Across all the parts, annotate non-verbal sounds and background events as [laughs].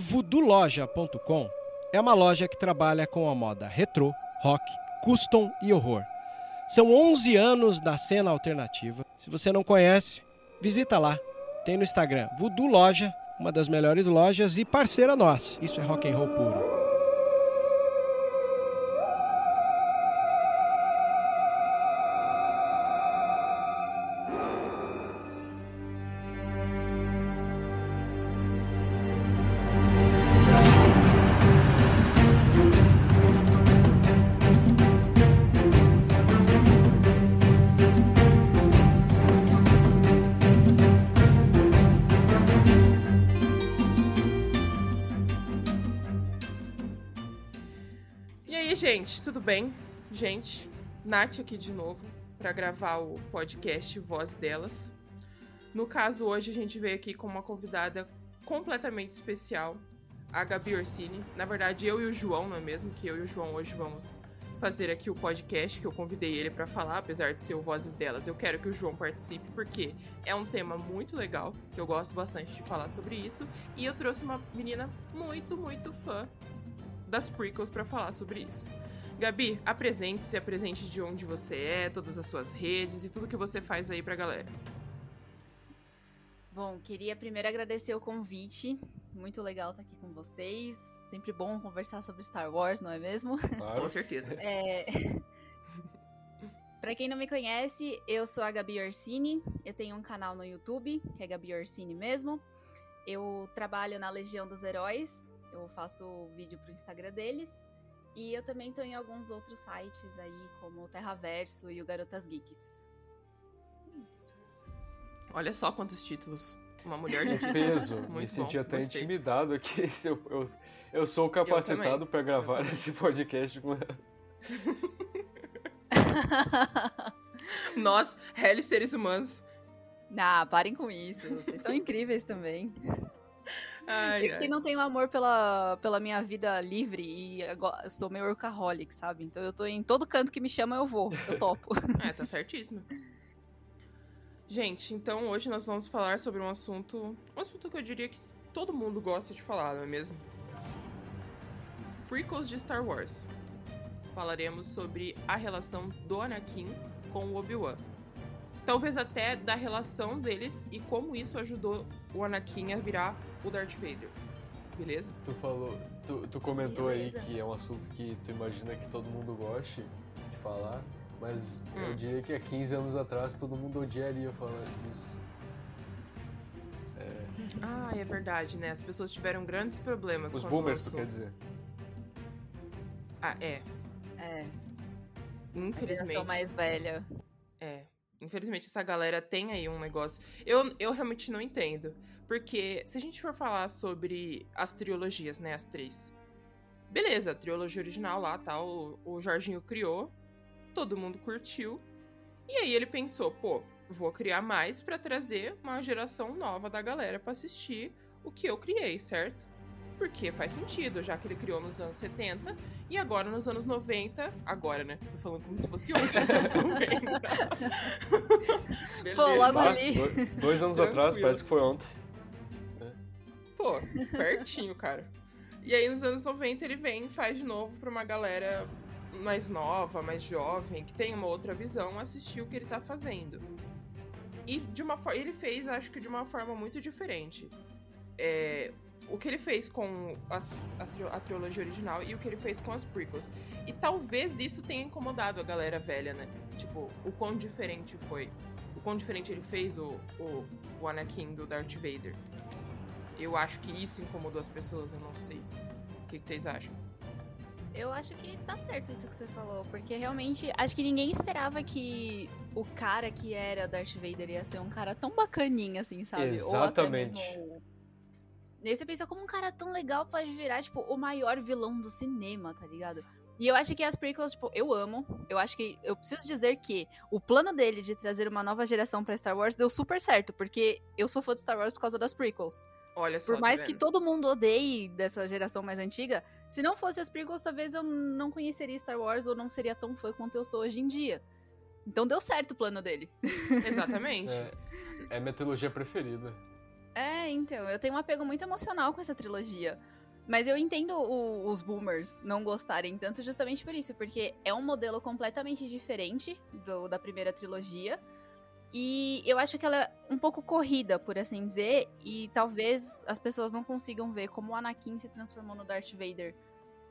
A voodooloja.com é uma loja que trabalha com a moda retrô, rock, custom e horror. São 11 anos da cena alternativa. Se você não conhece, visita lá. Tem no Instagram Voodoo Loja, uma das melhores lojas e parceira nossa. Isso é rock and roll puro. Bem? Gente, Nath aqui de novo para gravar o podcast Voz Delas. No caso, hoje a gente veio aqui com uma convidada completamente especial, a Gabi Orsini. Na verdade, eu e o João, não é mesmo? Que eu e o João hoje vamos fazer aqui o podcast que eu convidei ele para falar, apesar de ser o Vozes Delas. Eu quero que o João participe porque é um tema muito legal, que eu gosto bastante de falar sobre isso, e eu trouxe uma menina muito, muito fã das prequels para falar sobre isso. Gabi, apresente-se, apresente de onde você é, todas as suas redes e tudo que você faz aí pra galera. Bom, queria primeiro agradecer o convite. Muito legal estar aqui com vocês. Sempre bom conversar sobre Star Wars, não é mesmo? Com certeza. É... Pra quem não me conhece, eu sou a Gabi Orsini. Eu tenho um canal no YouTube, que é Gabi Orsini mesmo. Eu trabalho na Legião dos Heróis. Eu faço vídeo pro Instagram deles. E eu também tô em alguns outros sites aí, como o Terraverso e o Garotas Geeks. Isso. Olha só quantos títulos. Uma mulher de [laughs] títulos. peso. Me Muito senti bom, até gostei. intimidado aqui. [laughs] Eu, eu, eu sou o capacitado para gravar esse podcast com ela. [laughs] Nós, réis seres humanos. ah, parem com isso. Vocês são incríveis também. Ai, Eu ai. que não tenho amor pela, pela minha vida livre e sou meio workaholic, sabe? Então eu tô em todo canto que me chama, eu vou, eu topo. [laughs] É, tá certíssimo. Gente, então hoje nós vamos falar sobre um assunto. Um assunto que eu diria que todo mundo gosta de falar, não é mesmo? Prequels de Star Wars. Falaremos sobre a relação do Anakin com o Obi-Wan. Talvez até da relação deles e como isso ajudou o Anakin a virar o Darth Vader. Beleza? Tu falou, tu, tu comentou Beleza. aí que é um assunto que tu imagina que todo mundo goste de falar, mas Hum. eu diria que há 15 anos atrás todo mundo odiaria falar disso. É, Ah, é verdade, né? As pessoas tiveram grandes problemas os quando boomers, tu quer dizer? Ah, é. É, a Infelizmente. geração mais velha. É. Infelizmente, essa galera tem aí um negócio. Eu, eu realmente não entendo. Porque se a gente for falar sobre as trilogias, né? As três. Beleza, a trilogia original lá, tal, o, o Jorginho criou. Todo mundo curtiu. E aí ele pensou, pô, vou criar mais pra trazer uma geração nova da galera pra assistir o que eu criei, certo? Porque faz sentido, já que ele criou nos anos 70 e agora nos anos 90. Agora, né? Tô falando como se fosse ontem, nos anos 90. Pô, logo ali. Dois, dois anos [laughs] atrás, Tranquilo. parece que foi ontem. Pô, pertinho, cara. E aí nos anos 90 ele vem e faz de novo pra uma galera mais nova, mais jovem, que tem uma outra visão, assistir o que ele tá fazendo. E de uma. Ele fez, acho que de uma forma muito diferente. É, o que ele fez com as, as a trilogia original e o que ele fez com as prequels. E talvez isso tenha incomodado a galera velha, né? Tipo, o quão diferente foi. O quão diferente ele fez o, o, o Anakin do Darth Vader. Eu acho que isso incomodou as pessoas, eu não sei. O que, que vocês acham? Eu acho que tá certo isso que você falou, porque realmente acho que ninguém esperava que o cara que era Darth Vader ia ser um cara tão bacaninha assim, sabe? Ou até Exatamente. mesmo. E aí você pensa como um cara tão legal pode virar, tipo, o maior vilão do cinema, tá ligado? E eu acho que as prequels, tipo, eu amo. Eu acho que eu preciso dizer que o plano dele de trazer uma nova geração pra Star Wars deu super certo, porque eu sou fã de Star Wars por causa das prequels. Olha só. Por tá mais que todo mundo odeie dessa geração mais antiga, se não fosse as prequels, talvez eu não conheceria Star Wars ou não seria tão fã quanto eu sou hoje em dia. Então deu certo o plano dele. [laughs] Exatamente. É, é minha trilogia preferida. É, então, eu tenho um apego muito emocional com essa trilogia. Mas eu entendo o, os boomers não gostarem tanto justamente por isso, porque é um modelo completamente diferente do, da primeira trilogia. E eu acho que ela é um pouco corrida, por assim dizer, e talvez as pessoas não consigam ver como o Anakin se transformou no Darth Vader,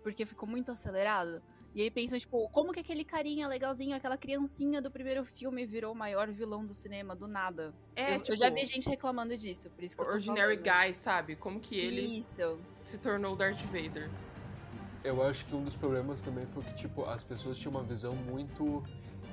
porque ficou muito acelerado. E aí pensam, tipo, como que aquele carinha legalzinho, aquela criancinha do primeiro filme virou o maior vilão do cinema, do nada. É, eu, tipo, eu já vi gente reclamando disso, por isso que eu tô Ordinary falando. Guy, sabe? Como que ele Isso. se tornou o Darth Vader. Eu acho que um dos problemas também foi que, tipo, as pessoas tinham uma visão muito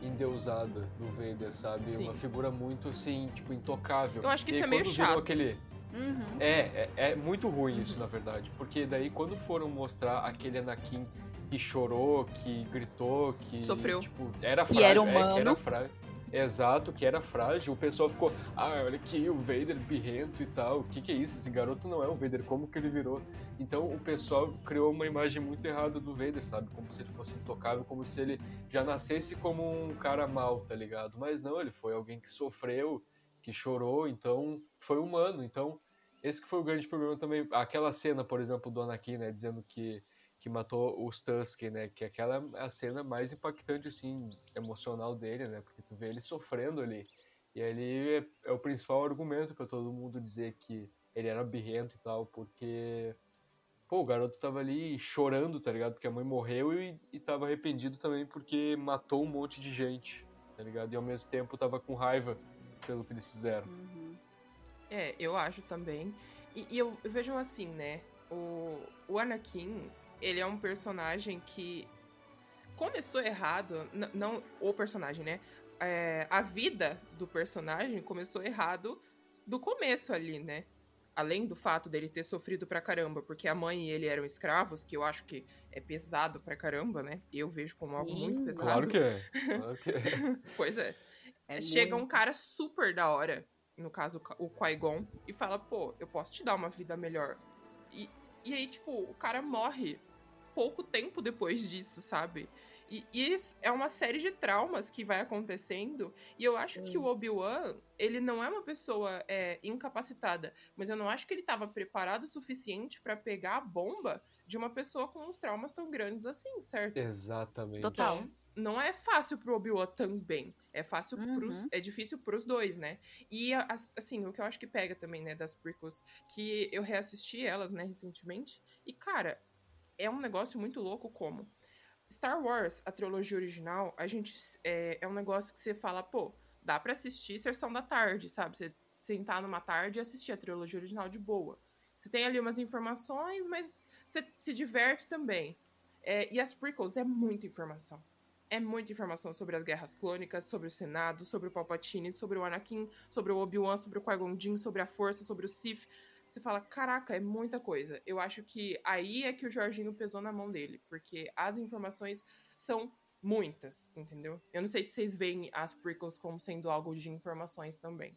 endeusada do Vader, sabe? Sim. Uma figura muito, assim, tipo, intocável. Eu acho que E isso aí, é meio chato. Aquele... Uhum. É, é, é muito ruim isso, na verdade. Porque daí, quando foram mostrar aquele Anakin que chorou, que gritou, que... Sofreu. Tipo, era Que frágil. era é, que humano. era frágil. Exato, que era frágil. O pessoal ficou, ah, olha aqui, o Vader birrento e tal. O que que é isso? Esse garoto não é o Vader, como que ele virou? Então o pessoal criou uma imagem muito errada do Vader, sabe? Como se ele fosse intocável, como se ele já nascesse como um cara mal, tá ligado? Mas não, ele foi alguém que sofreu, que chorou, então foi humano. Então, esse que foi o grande problema também. Aquela cena, por exemplo, do Anakin, né, dizendo que, que matou os Tusken, né? Que aquela é a cena mais impactante, assim, emocional dele, né? Porque tu vê ele sofrendo ali. E ali é, é o principal argumento pra todo mundo dizer que ele era birrento e tal, porque pô, o garoto tava ali chorando, tá ligado? Porque a mãe morreu e, e tava arrependido também porque matou um monte de gente, tá ligado? E ao mesmo tempo tava com raiva pelo que eles fizeram. Uhum. É, eu acho também. E, e eu, eu vejo assim, né? O, o Anakin, ele é um personagem que começou errado. Não o personagem, né? É, a vida do personagem começou errado do começo ali, né? Além do fato dele ter sofrido pra caramba, porque a mãe e ele eram escravos, que eu acho que é pesado pra caramba, né? Eu vejo como algo Sim, muito pesado. Claro que é. [laughs] Claro que é. Pois é. É Chega muito. um cara super da hora, no caso o Qui-Gon, e fala, pô, eu posso te dar uma vida melhor. E, e aí, tipo, o cara morre pouco tempo depois disso, sabe? E, e isso é uma série de traumas que vai acontecendo. E eu acho Sim. que o Obi-Wan, ele não é uma pessoa é, incapacitada, mas eu não acho que ele estava preparado o suficiente pra pegar a bomba de uma pessoa com uns traumas tão grandes assim, certo? Exatamente. Total. Então, não é fácil pro Obi-Wan também. É fácil pros. Uhum. É difícil pros dois, né? E, assim, o que eu acho que pega também, né, das prequels, que eu reassisti elas, né, recentemente. E, cara, é um negócio muito louco como. Star Wars, a trilogia original, a gente. É, é um negócio que você fala, pô, dá pra assistir sessão da tarde, sabe? Você sentar numa tarde e assistir a trilogia original de boa. Você tem ali umas informações, mas você se diverte também. É, e as prequels é muita informação. É muita informação sobre as guerras clônicas, sobre o Senado, sobre o Palpatine, sobre o Anakin, sobre o Obi-Wan, sobre o Qui-Gon Jinn, sobre a Força, sobre o Sith. Você fala, caraca, é muita coisa. Eu acho que aí é que o Jorginho pesou na mão dele, porque as informações são muitas, entendeu? Eu não sei se vocês veem as prequels como sendo algo de informações também.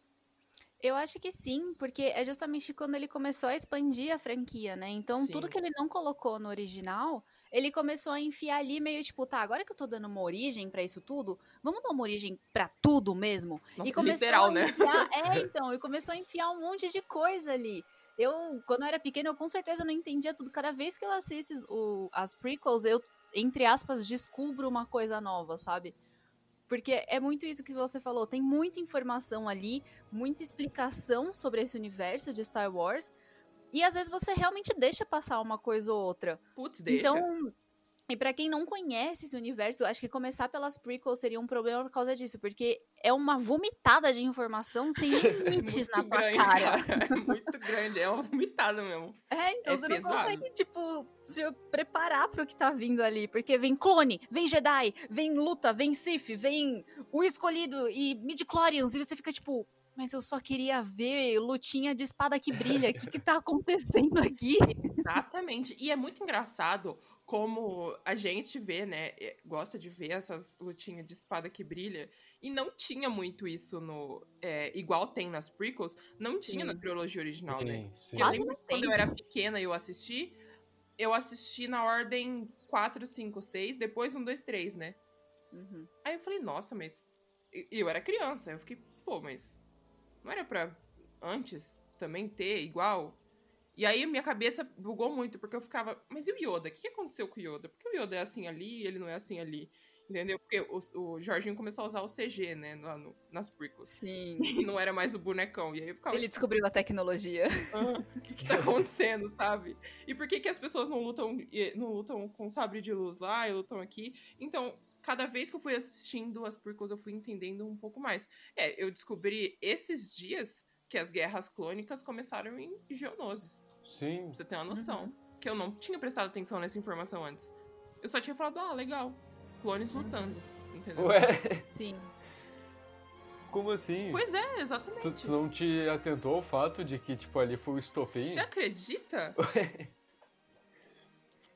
Eu acho que sim, porque é justamente quando ele começou a expandir a franquia, né? Então, Sim. tudo que ele não colocou no original, ele começou a enfiar ali meio tipo, tá, agora que eu tô dando uma origem pra isso tudo, vamos dar uma origem pra tudo mesmo? Nossa, e começou literal, a né? enfiar, [laughs] é, então, e começou a enfiar um monte de coisa ali. Eu, quando eu era pequena, eu com certeza não entendia tudo. Cada vez que eu assisto o- as prequels, eu, entre aspas, descubro uma coisa nova, sabe? Porque é muito isso que você falou. Tem muita informação ali, muita explicação sobre esse universo de Star Wars. E às vezes você realmente deixa passar uma coisa ou outra. Putz, deixa. Então, e pra quem não conhece esse universo, acho que começar pelas prequels seria um problema por causa disso, porque é uma vomitada de informação sem [laughs] limites na tua grande, cara. É muito grande, é uma vomitada mesmo. É, então É você pesado. não consegue, tipo, se preparar pro que tá vindo ali. Porque vem clone, vem Jedi, vem luta, vem Sith, vem o escolhido e midi-chlorians. E você fica tipo, mas eu só queria ver lutinha de espada que brilha. O que que tá [laughs] acontecendo aqui? Exatamente. E é muito engraçado como a gente vê, né? Gosta de ver essas lutinhas de espada que brilha. E não tinha muito isso no. é, igual tem nas prequels, não tinha Sim. na trilogia original, né? Sim, sim. Porque eu lembro quando tem. eu era pequena e eu assisti, eu assisti na ordem 4, 5, 6, depois 1, 2, 3, né? Uhum. Aí eu falei, nossa, mas. E e eu era criança. Aí eu fiquei, pô, mas. Não era pra antes também ter igual? E aí minha cabeça bugou muito, porque eu ficava, mas e o Yoda? O que aconteceu com o Yoda? Por que o Yoda é assim ali e ele não é assim ali? Entendeu? Porque o, o Jorginho começou a usar o CG, né, lá no, nas prequels. Sim. [laughs] E não era mais o bonecão. E aí eu ficava. Ele tipo, descobriu a tecnologia. [laughs] "Ah, o que, que tá [laughs] acontecendo, sabe? E por que, que as pessoas não lutam, eh, não lutam com sabre de luz lá e lutam aqui? Então, cada vez que eu fui assistindo as prequels, eu fui entendendo um pouco mais. É, eu descobri esses dias que as guerras clônicas começaram em Geonosis. Sim. Pra você ter uma noção. Uhum. Que eu não tinha prestado atenção nessa informação antes. Eu só tinha falado, ah, legal. Clones lutando. Entendeu? Ué, Sim. como assim? Pois é, Tu, exatamente. tu não te atentou ao fato de que, tipo, ali foi o estopim? Você acredita?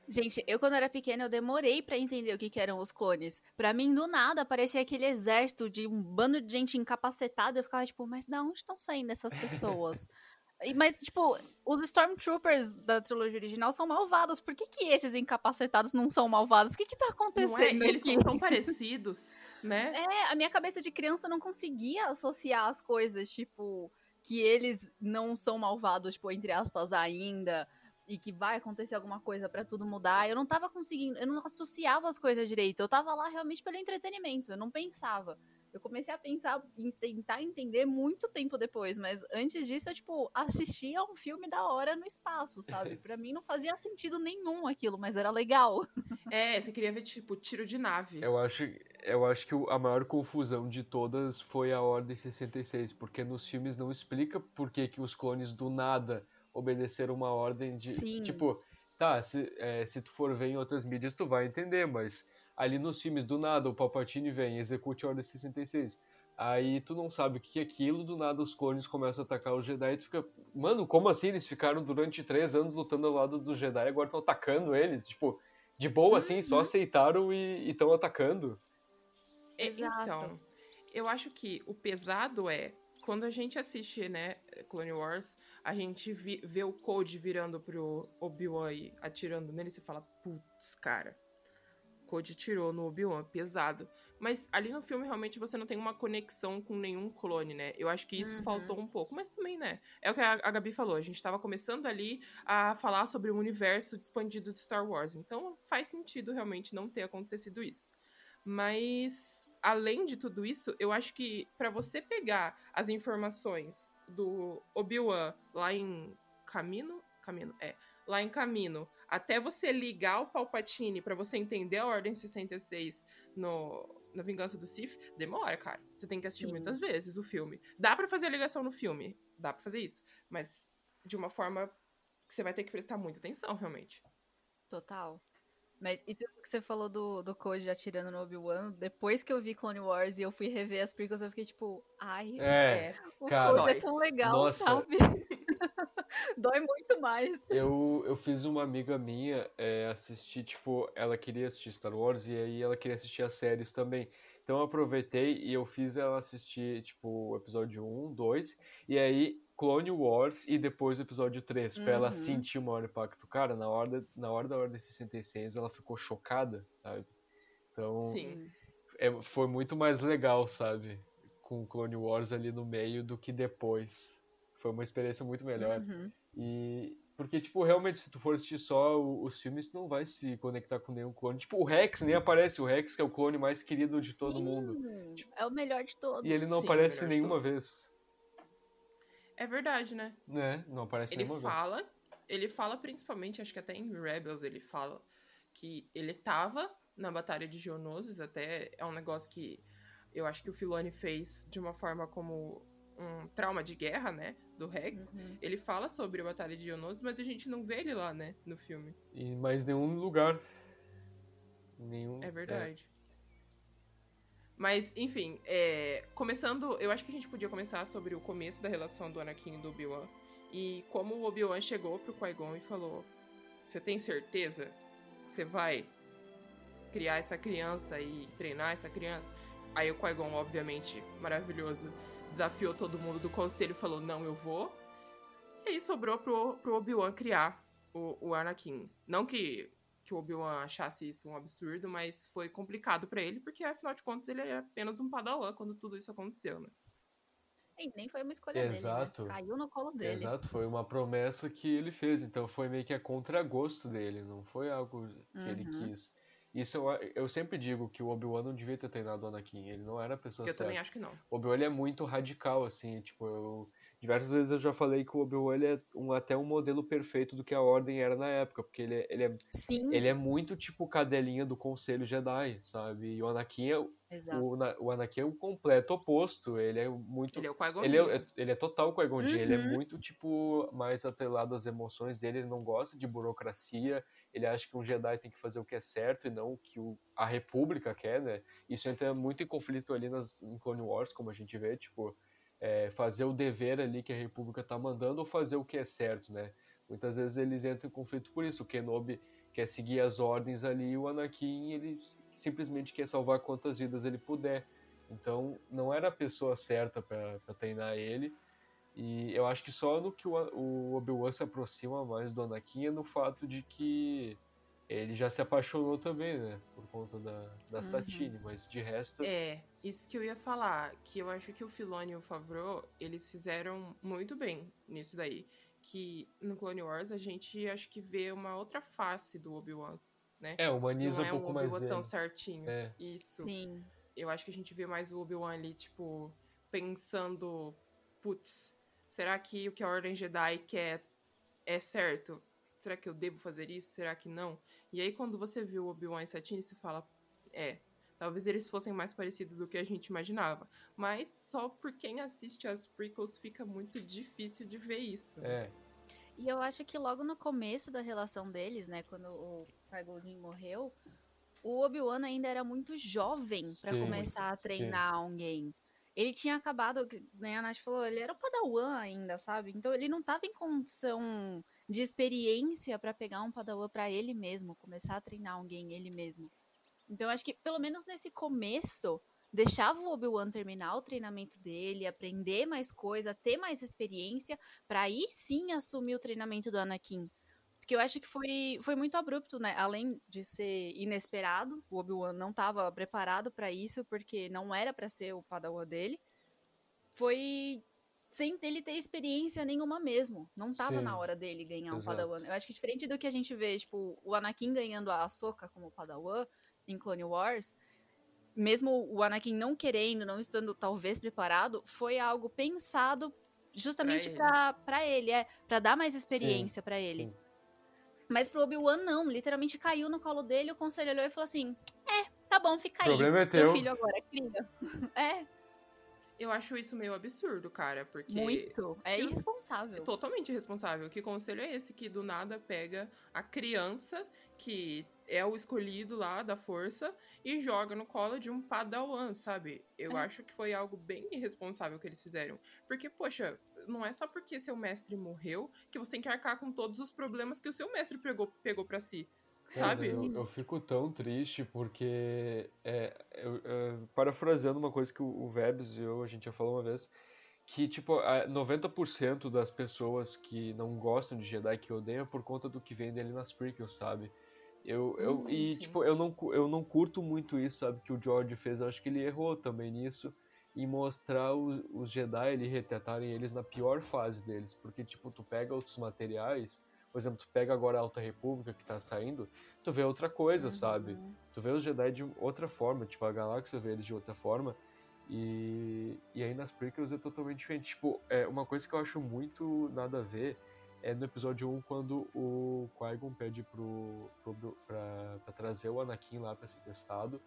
Gente, eu quando era pequena eu demorei pra entender o que, que eram os clones. Pra mim, do nada, aparecia aquele exército de um bando de gente incapacitada. Eu ficava tipo, mas da onde estão saindo essas pessoas? [laughs] Mas, tipo, os Stormtroopers da trilogia original são malvados. Por que, que esses incapacitados não são malvados? O que que tá Não é? acontecendo Eles aqui? são tão parecidos, né? [laughs] É, a minha cabeça de criança não conseguia associar as coisas, tipo, que eles não são malvados, tipo, entre aspas, ainda, e que vai acontecer alguma coisa pra tudo mudar. Eu não tava conseguindo, eu não associava as coisas direito. Eu tava lá realmente pelo entretenimento, eu não pensava. Eu comecei a pensar em tentar entender muito tempo depois, mas antes disso eu, tipo, assistia a um filme da hora no espaço, sabe? [laughs] Pra mim não fazia sentido nenhum aquilo, mas era legal. [laughs] É, você queria ver, tipo, tiro de nave. Eu acho, eu acho que a maior confusão de todas foi a Ordem 66, porque nos filmes não explica por que, que os clones do nada obedeceram uma ordem de. Sim. Tipo, tá, se, é, se tu for ver em outras mídias, tu vai entender, mas ali nos filmes do nada o Palpatine vem, execute a Ordem 66. Aí tu não sabe o que é aquilo, do nada os clones começam a atacar os Jedi e tu fica. Mano, como assim? Eles ficaram durante três anos lutando ao lado dos Jedi e agora estão atacando eles? Tipo, de boa assim, só aceitaram e estão atacando. É, Exato. Então, eu acho que o pesado é quando a gente assiste, né, Clone Wars, a gente vê o Code virando pro Obi-Wan e atirando nele, você fala, putz, cara. Code atirou no Obi-Wan, pesado. Mas ali no filme, realmente, você não tem uma conexão com nenhum clone, né? Eu acho que isso Uhum. faltou um pouco. Mas também, né? É o que a a Gabi falou. A gente tava começando ali a falar sobre o universo expandido de Star Wars. Então, faz sentido realmente não ter acontecido isso. Mas além de tudo isso, eu acho que pra você pegar as informações do Obi-Wan lá em Camino, Camino, é, lá em Camino, até você ligar o Palpatine pra você entender a Ordem 66 no na Vingança do Sith, demora, cara. Você tem que assistir Sim. muitas vezes o filme. Dá pra fazer a ligação no filme, dá pra fazer isso, mas de uma forma que você vai ter que prestar muita atenção, realmente. Total. Mas isso que você falou do, do Code atirando no Obi-Wan, depois que eu vi Clone Wars e eu fui rever as prequels, eu fiquei tipo, ai, É, o cara, é tão legal, Nossa. sabe? [laughs] [laughs] Dói muito mais. eu, eu fiz uma amiga minha é, assistir, tipo, ela queria assistir Star Wars e aí ela queria assistir as séries também. Então eu aproveitei e eu fiz ela assistir, tipo, o episódio 1, 2, e aí Clone Wars e depois o episódio 3, pra ela Uhum. sentir o maior impacto. Cara, na hora, na hora da Ordem 66 ela ficou chocada, sabe? Então Sim. é, foi muito mais legal, sabe? Com Clone Wars ali no meio do que depois. Foi uma experiência muito melhor. Uhum. E. Porque, tipo, realmente, se tu for assistir só o- os filmes, tu não vai se conectar com nenhum clone. Tipo, o Rex nem aparece. O Rex, que é o clone mais querido de todo mundo. Sim, É o melhor de todos. E ele não Sim, aparece nenhuma vez. É verdade, né? Né? Não aparece Ele nenhuma fala, ele fala principalmente, acho que até em Rebels ele fala que ele tava na Batalha de Geonosis, até é um negócio que eu acho que o Filoni fez de uma forma como um trauma de guerra, né, do Rex. Uhum. Ele fala sobre a Batalha de Geonosis, mas a gente não vê ele lá, né, no filme. vez. E mais nenhum lugar. Nenhum. É verdade. Mas, enfim, é, começando, eu acho que a gente podia começar sobre o começo da relação do Anakin e do Obi-Wan. E como o Obi-Wan chegou pro Qui-Gon e falou: Você tem certeza que você vai criar essa criança e treinar essa criança? Aí o Qui-Gon, obviamente, maravilhoso, desafiou todo mundo do conselho e falou: Não, eu vou. E aí sobrou pro, pro Obi-Wan criar o, o Anakin. Não que que o Obi-Wan achasse isso um absurdo, mas foi complicado pra ele, porque afinal de contas ele era apenas um padawan quando tudo isso aconteceu, né? E nem foi uma escolha Exato. dele, né? Caiu no colo dele. Exato, foi uma promessa que ele fez, então foi meio que a contragosto dele, não foi algo que uhum. ele quis. Isso eu, eu sempre digo que o Obi-Wan não devia ter treinado o Anakin, ele não era a pessoa eu certa. Eu também acho que não. O Obi-Wan é muito radical, assim, tipo, eu Diversas vezes eu já falei que o Obi-Wan é um, até um modelo perfeito do que a Ordem era na época, porque ele, é, ele, é, Sim. ele é muito tipo cadelinha do Conselho Jedi, sabe? E o Anakin é, o, o Anakin é o completo oposto, ele é muito... Ele é o qui ele é, ele é total qui uhum. ele é uhum. muito tipo mais atrelado às emoções dele, ele não gosta de burocracia, ele acha que um Jedi tem que fazer o que é certo e não o que o, a República quer, né? Isso entra muito em conflito ali nas, em Clone Wars, como a gente vê, tipo é, fazer o dever ali que a República está mandando ou fazer o que é certo, né? Muitas vezes eles entram em conflito por isso. O Kenobi quer seguir as ordens ali e o Anakin ele simplesmente quer salvar quantas vidas ele puder. Então não era a pessoa certa para treinar ele. E eu acho que só no que o, Obi-Wan se aproxima mais do Anakin é no fato de que ele já se apaixonou também, né? Por conta da, da uhum. Satine, mas de resto. É, isso que eu ia falar. Que eu acho que o Filoni e o Favreau, eles fizeram muito bem nisso daí. Que no Clone Wars a gente acho que vê uma outra face do Obi-Wan, né? É, humaniza Não um pouco mais. Não é um Obi-Wan tão certinho. É. Isso. Sim. Eu acho que a gente vê mais o Obi-Wan ali, tipo, pensando: putz, será que o que a Ordem Jedi quer é certo? será que eu devo fazer isso? Será que não? E aí, quando você viu o Obi-Wan e Satine, você fala, é, talvez eles fossem mais parecidos do que a gente imaginava. Mas só por quem assiste as prequels fica muito difícil de ver isso. É. E eu acho que logo no começo da relação deles, né, quando o Qui-Gon morreu, o Obi-Wan ainda era muito jovem para começar a treinar sim. alguém. Ele tinha acabado, né, a Nath falou, ele era o Padawan ainda, sabe? Então ele não tava em condição de experiência para pegar um padawan para ele mesmo, começar a treinar alguém ele mesmo. Então acho que pelo menos nesse começo deixava o Obi-Wan terminar o treinamento dele, aprender mais coisa, ter mais experiência, para aí sim assumir o treinamento do Anakin. Porque eu acho que foi, foi muito abrupto, né? Além de ser inesperado, o Obi-Wan não estava preparado para isso, porque não era para ser o padawan dele. Foi sem ele ter experiência nenhuma mesmo. Não tava Sim, na hora dele ganhar um Padawan. Eu acho que diferente do que a gente vê, tipo, o Anakin ganhando a Ahsoka como Padawan em Clone Wars, mesmo o Anakin não querendo, não estando talvez preparado, foi algo pensado justamente para ele. ele, é, para dar mais experiência para ele. Sim. Mas pro Obi-Wan não, literalmente caiu no colo dele, o conselho olhou e falou assim: "É, tá bom, fica aí. O problema é teu. teu filho agora cria". [laughs] é. Eu acho isso meio absurdo, cara, porque. Muito. É irresponsável. É totalmente irresponsável. Que conselho é esse que do nada pega a criança, que é o escolhido lá da força, e joga no colo de um padawan, sabe? Eu é. acho que foi algo bem irresponsável que eles fizeram. Porque, poxa, não é só porque seu mestre morreu que você tem que arcar com todos os problemas que o seu mestre pegou, pegou para si. Sabe? Eu, eu, fico tão triste porque, é, eu, eu, parafraseando uma coisa que o, o Vebs e eu, a gente já falou uma vez, que, tipo, 90% das pessoas que não gostam de Jedi que odeiam é por conta do que vem dele nas prequels, sabe? Eu, eu, hum, e, sim. tipo, eu não, eu não curto muito isso, sabe, que o George fez. Eu acho que ele errou também nisso em mostrar o, os Jedi, ele retratarem eles na pior fase deles. Porque, tipo, tu pega outros materiais por exemplo, tu pega agora a Alta República que tá saindo, tu vê outra coisa, uhum. sabe? Tu vê os Jedi de outra forma, tipo, a galáxia vê eles de outra forma. E, e aí nas prequels é totalmente diferente. Tipo, é uma coisa que eu acho muito nada a ver é no episódio 1 quando o Qui-Gon pede pro, pro, pra, pra trazer o Anakin lá pra ser testado.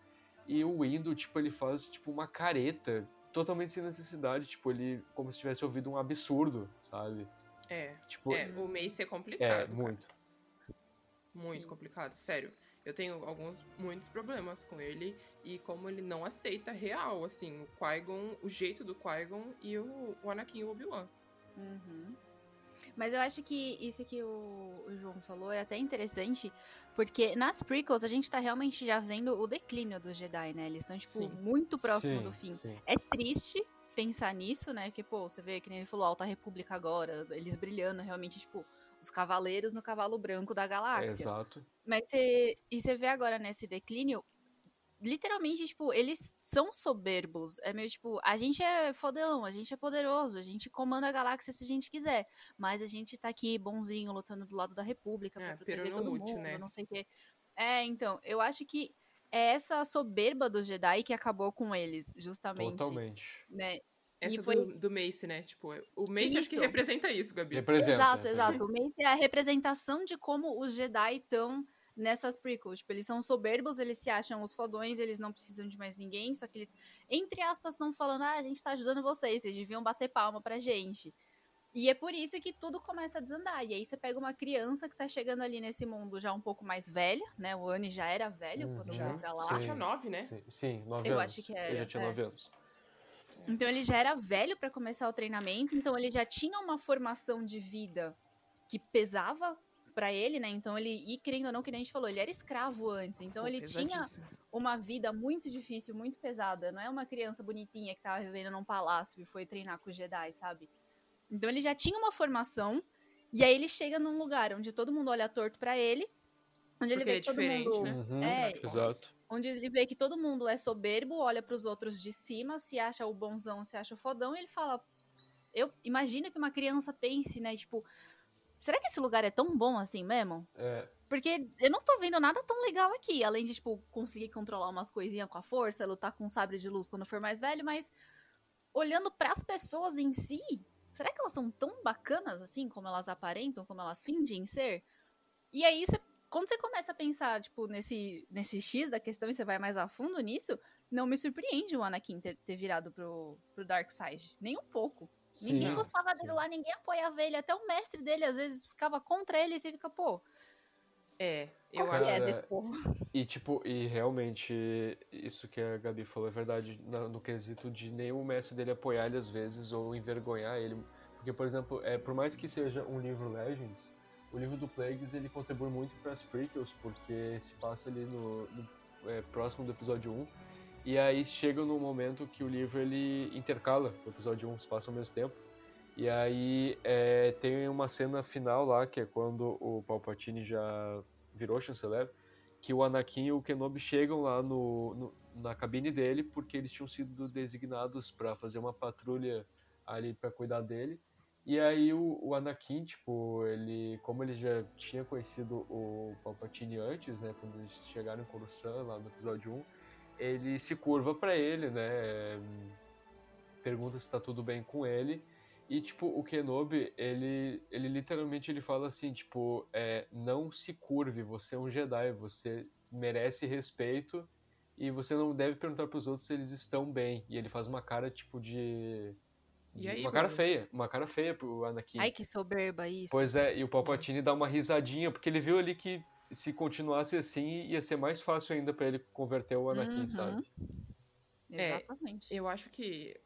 E o Windu, tipo, ele faz tipo uma careta totalmente sem necessidade, tipo, ele como se tivesse ouvido um absurdo, sabe? É. Tipo, é, o Mace é complicado. É, muito. Cara. Muito Sim. complicado, sério. Eu tenho alguns, muitos problemas com ele e como ele não aceita real, assim, o Qui-Gon, o jeito do Qui-Gon e o, o Anakin e o Obi-Wan. Uhum. Mas eu acho que isso que o, o, João falou é até interessante, porque nas prequels a gente tá realmente já vendo o declínio dos Jedi, né? Eles estão, tipo, sim. muito próximo sim, do fim. Sim. É triste, pensar nisso, né? Que, pô, você vê que nem ele falou, Alta República agora, eles brilhando realmente, tipo, os cavaleiros no cavalo branco da galáxia. exato. Mas você. E você vê agora nesse declínio literalmente, tipo, eles são soberbos. É meio tipo, a gente é fodão, a gente é poderoso, a gente comanda a galáxia se a gente quiser. Mas a gente tá aqui bonzinho, lutando do lado da República É, pra proteger todo útil, mundo, né? não sei o quê. É, então, eu acho que é essa soberba dos Jedi que acabou com eles, justamente. Totalmente. Né? Essa foi- do, do Mace, né? Tipo, o Mace acho que Isso. representa isso, Gabi. Representa. Exato, exato. O Mace é a representação de como os Jedi estão nessas prequels. Tipo, eles são soberbos, eles se acham os fodões, eles não precisam de mais ninguém, só que eles, entre aspas, estão falando, ah, a gente tá ajudando vocês, vocês deviam bater palma pra gente. E é por isso que tudo começa a desandar. E aí você pega uma criança que tá chegando ali nesse mundo já um pouco mais velha, né? O Annie já era velho quando Uhum. foi pra lá. Acho que é nove, né? Sim, sim, nove Eu anos. acho que Ele era, já tinha é. nove anos. Então ele já era velho pra começar o treinamento, então ele já tinha uma formação de vida que pesava pra ele, né? Então ele, e querendo ou não, que nem a gente falou, ele era escravo antes, então Pô, ele tinha uma vida muito difícil, muito pesada. Não é uma criança bonitinha que tava vivendo num palácio e foi treinar com os Jedi, sabe? Então ele já tinha uma formação, e aí ele chega num lugar onde todo mundo olha torto pra ele, onde ele Porque vê ele é que todo diferente, mundo né? Uhum, É, exato. onde ele vê que todo mundo é soberbo, olha pros outros de cima, se acha o bonzão, se acha o fodão, e ele fala. Eu imagino que uma criança pense, né? Tipo, será que esse lugar é tão bom assim mesmo? É, Porque eu não tô vendo nada tão legal aqui, além de, tipo, conseguir controlar umas coisinhas com a força, lutar com um sabre de luz quando for mais velho, mas olhando pras pessoas em si, será que elas são tão bacanas assim, como elas aparentam, como elas fingem ser? E aí, você- quando você começa a pensar, tipo, nesse, nesse X da questão e você vai mais a fundo nisso, não me surpreende o Anakin ter, ter virado pro, pro Dark Side. Nem um pouco. sim, ninguém gostava dele sim. lá, ninguém apoiava ele, até o mestre dele às vezes ficava contra ele e você fica, pô, É, eu qual acho. que é Cara, desse povo? E tipo, e realmente, isso que a Gabi falou é verdade na- no quesito de nenhum mestre dele apoiar ele às vezes ou envergonhar ele. Porque, por exemplo, é, por mais que seja um livro Legends, o livro do Plagueis ele contribui muito para as prequels, porque se passa ali no, no- é, próximo do episódio 1. E aí chega no momento que o livro ele intercala, o episódio 1 se passa ao mesmo tempo. E aí é, tem uma cena final lá, que é quando o Palpatine já virou chanceler, que o Anakin e o Kenobi chegam lá no, no- na cabine dele porque eles tinham sido designados para fazer uma patrulha ali para cuidar dele. E aí o, o Anakin, tipo, ele, como ele já tinha conhecido o Palpatine antes, né, quando eles chegaram em Coruscant lá no episódio 1, ele se curva para ele, né, pergunta se tá tudo bem com ele. E, tipo, o Kenobi, ele, ele literalmente ele fala assim, tipo, é, não se curve, você é um Jedi, você merece respeito e você não deve perguntar pros outros se eles estão bem. E ele faz uma cara, tipo, de... E de- aí, uma cara mano? feia, uma cara feia pro Anakin. Ai, que soberba isso. Pois é, e o Palpatine dá uma risadinha, porque ele viu ali que se continuasse assim, ia ser mais fácil ainda pra ele converter o Anakin, Uhum. sabe? É, Exatamente. Eu acho que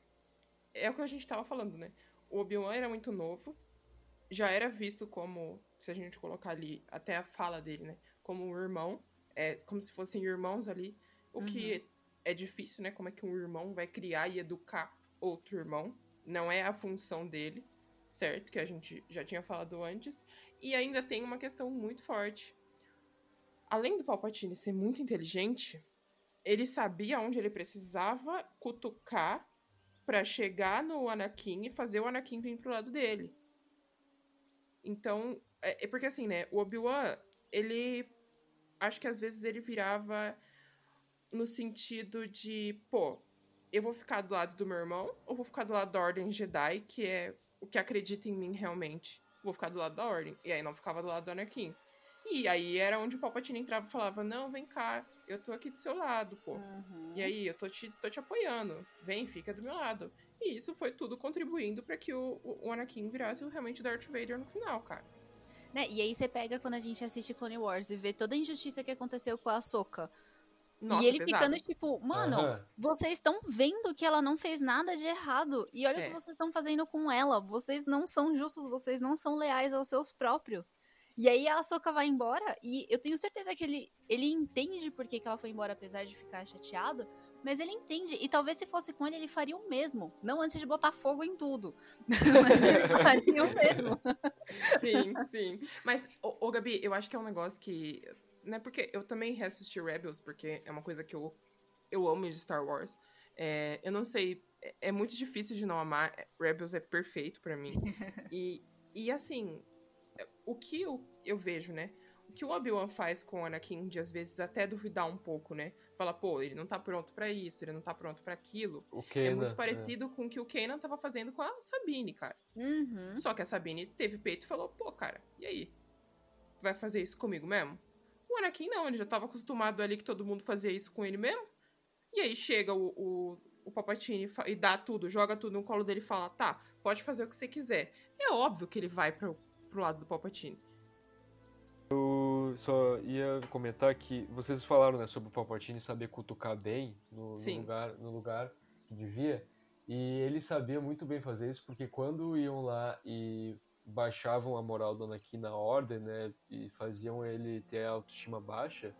é o que a gente tava falando, né? O Obi-Wan era muito novo, já era visto como, se a gente colocar ali até a fala dele, né? Como um irmão, é como se fossem irmãos ali, o que é difícil, né? Como é que um irmão vai criar e educar outro irmão? Não é a função dele, certo? Que a gente já tinha falado antes. E ainda tem uma questão muito forte. Além do Palpatine ser muito inteligente, ele sabia onde ele precisava cutucar pra chegar no Anakin e fazer o Anakin vir pro lado dele. Então, é, é porque assim, né, o Obi-Wan, ele acho que às vezes ele virava no sentido de, pô, eu vou ficar do lado do meu irmão ou vou ficar do lado da Ordem Jedi, que é o que acredita em mim realmente? Vou ficar do lado da Ordem. E aí não ficava do lado do Anakin. E aí era onde o Palpatine entrava e falava: Não, vem cá, eu tô aqui do seu lado, pô. Uhum. E aí, eu tô te, tô te apoiando. Vem, fica do meu lado. E isso foi tudo contribuindo pra que o, o o Anakin virasse realmente o Darth Vader no final, cara. Né, E aí você pega quando a gente assiste Clone Wars e vê toda a injustiça que aconteceu com a Ahsoka. Nossa, e ele pesado. ficando tipo, mano, Aham. vocês estão vendo que ela não fez nada de errado. E olha o É. que vocês estão fazendo com ela. Vocês não são justos, vocês não são leais aos seus próprios. E aí a Ahsoka vai embora e eu tenho certeza que ele, ele entende por que, que ela foi embora, apesar de ficar chateado. Mas ele entende. E talvez se fosse com ele, ele faria o mesmo. Não antes de botar fogo em tudo. [laughs] Mas ele faria o mesmo. Sim, sim. Mas, ô, ô, Gabi, eu acho que é um negócio que. Né, porque eu também reassisti Rebels, porque é uma coisa que eu eu amo Star Wars. É, eu não sei, é, é muito difícil de não amar. Rebels é perfeito para mim. [laughs] e, e assim, o que eu, eu vejo, né? O que o Obi-Wan faz com o Anakin de às vezes até duvidar um pouco, né? Fala, pô, ele não tá pronto para isso, ele não tá pronto para aquilo. O Kanan, é muito parecido é. com o que o Kanan tava fazendo com a Sabine, cara. Uhum. Só que a Sabine teve peito e falou, pô, cara, e aí? Vai fazer isso comigo mesmo? O Anakin não, ele já tava acostumado ali que todo mundo fazia isso com ele mesmo. E aí chega o, o, o Palpatine e dá tudo, joga tudo no colo dele e fala, tá, pode fazer o que você quiser. É óbvio que ele vai pro, pro lado do Palpatine. Eu só ia comentar que vocês falaram né, sobre o Palpatine saber cutucar bem no, no, lugar, no lugar que devia. E ele sabia muito bem fazer isso, porque quando iam lá e baixavam a moral do Anakin na ordem, né, e faziam ele ter a autoestima baixa,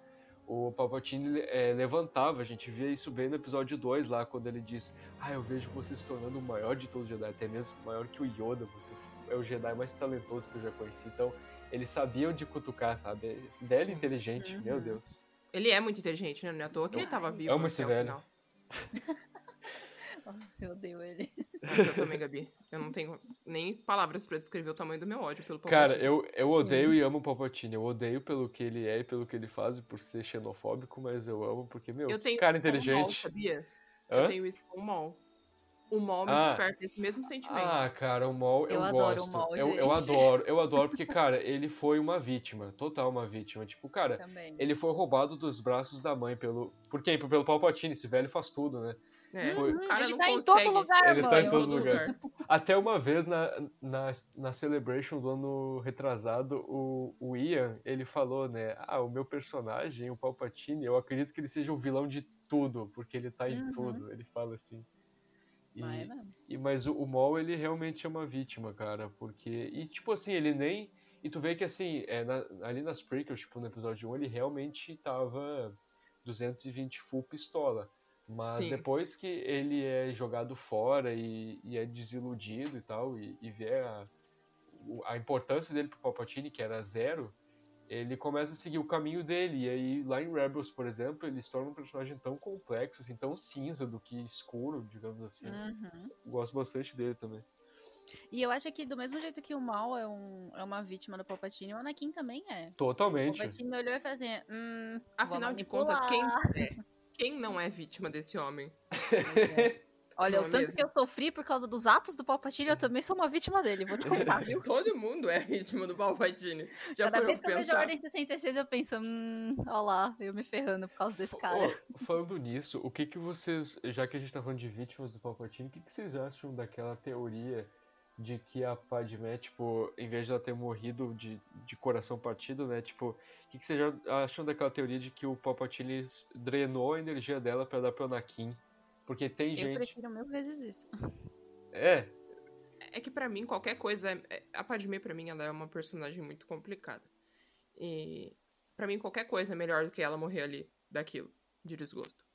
o Palpatine é, levantava, a gente via isso bem no episódio 2 lá, quando ele diz, ah, eu vejo você se tornando o maior de todos os Jedi, até mesmo maior que o Yoda, você é o Jedi mais talentoso que eu já conheci, então eles sabiam de cutucar, sabe? Velho Sim. inteligente, uhum. meu Deus. Ele é muito inteligente, né? Não é à toa que eu ele tava vivo. Amo esse velho. [laughs] Nossa, eu odeio ele. Nossa, eu também, Gabi. Eu não tenho nem palavras para descrever o tamanho do meu ódio pelo Palpatine. Cara, eu, eu odeio e amo o Palpatine. Eu odeio pelo que ele é e pelo que ele faz, por ser xenofóbico, mas eu amo porque, meu, eu tenho cara inteligente. Um mal, sabia? Hã? Eu tenho isso com o mal. O Mol me ah, desperta esse mesmo sentimento. Ah, cara, o Mol eu, eu adoro gosto. O Mol, eu, eu, adoro, eu adoro, [laughs] porque, cara, ele foi uma vítima, total uma vítima. Tipo, cara, Também. ele foi roubado dos braços da mãe pelo. Por quem? Pelo Palpatine, esse velho faz tudo, né? É, foi... o cara ele tá consegue. em todo lugar, ele mano. tá em todo lugar. [laughs] Até uma vez na, na, na Celebration do ano retrasado, o, o Ian, ele falou, né? Ah, o meu personagem, o Palpatine, eu acredito que ele seja o vilão de tudo, porque ele tá em uhum. tudo. Ele fala assim. E, Vai, e, mas o, o Mol, ele realmente é uma vítima, cara, porque... E, tipo assim, ele nem... E tu vê que, assim, é, na, ali nas prequels, tipo, no episódio 1, ele realmente tava 220 full pistola. Mas Sim. depois que ele é jogado fora e, e é desiludido e tal, e, e vê a, a importância dele pro Palpatine, que era zero, ele começa a seguir o caminho dele. E aí, lá em Rebels, por exemplo, ele se torna um personagem tão complexo, assim, tão cinza do que escuro, digamos assim. Uhum. Gosto bastante dele também. E eu acho que do mesmo jeito que o Mal é, um, é uma vítima do Palpatine, o Anakin também é. Totalmente. O Palpatine olhou e falou assim, hum, Afinal de contas, quem, é, quem não é vítima desse homem? [laughs] [laughs] Olha, o é tanto mesmo? que eu sofri por causa dos atos do Palpatine, eu também sou uma vítima dele, vou te contar, [laughs] viu? Todo mundo é vítima do Palpatine. Já Cada vez que eu vejo a Ordem 66, eu penso, hum, olha lá, eu me ferrando por causa desse cara. Oh, falando nisso, o que que vocês, já que a gente tá falando de vítimas do Palpatine, o que que vocês acham daquela teoria de que a Padmé, tipo, em vez de ela ter morrido de, de coração partido, né, tipo, o que, que vocês acham daquela teoria de que o Palpatine drenou a energia dela para dar pro Anakin? Porque tem eu gente. Eu prefiro mil vezes isso. É. É que para mim, qualquer coisa. É, é... A Padme, para mim, ela é uma personagem muito complicada. E. para mim, qualquer coisa é melhor do que ela morrer ali daquilo, de desgosto.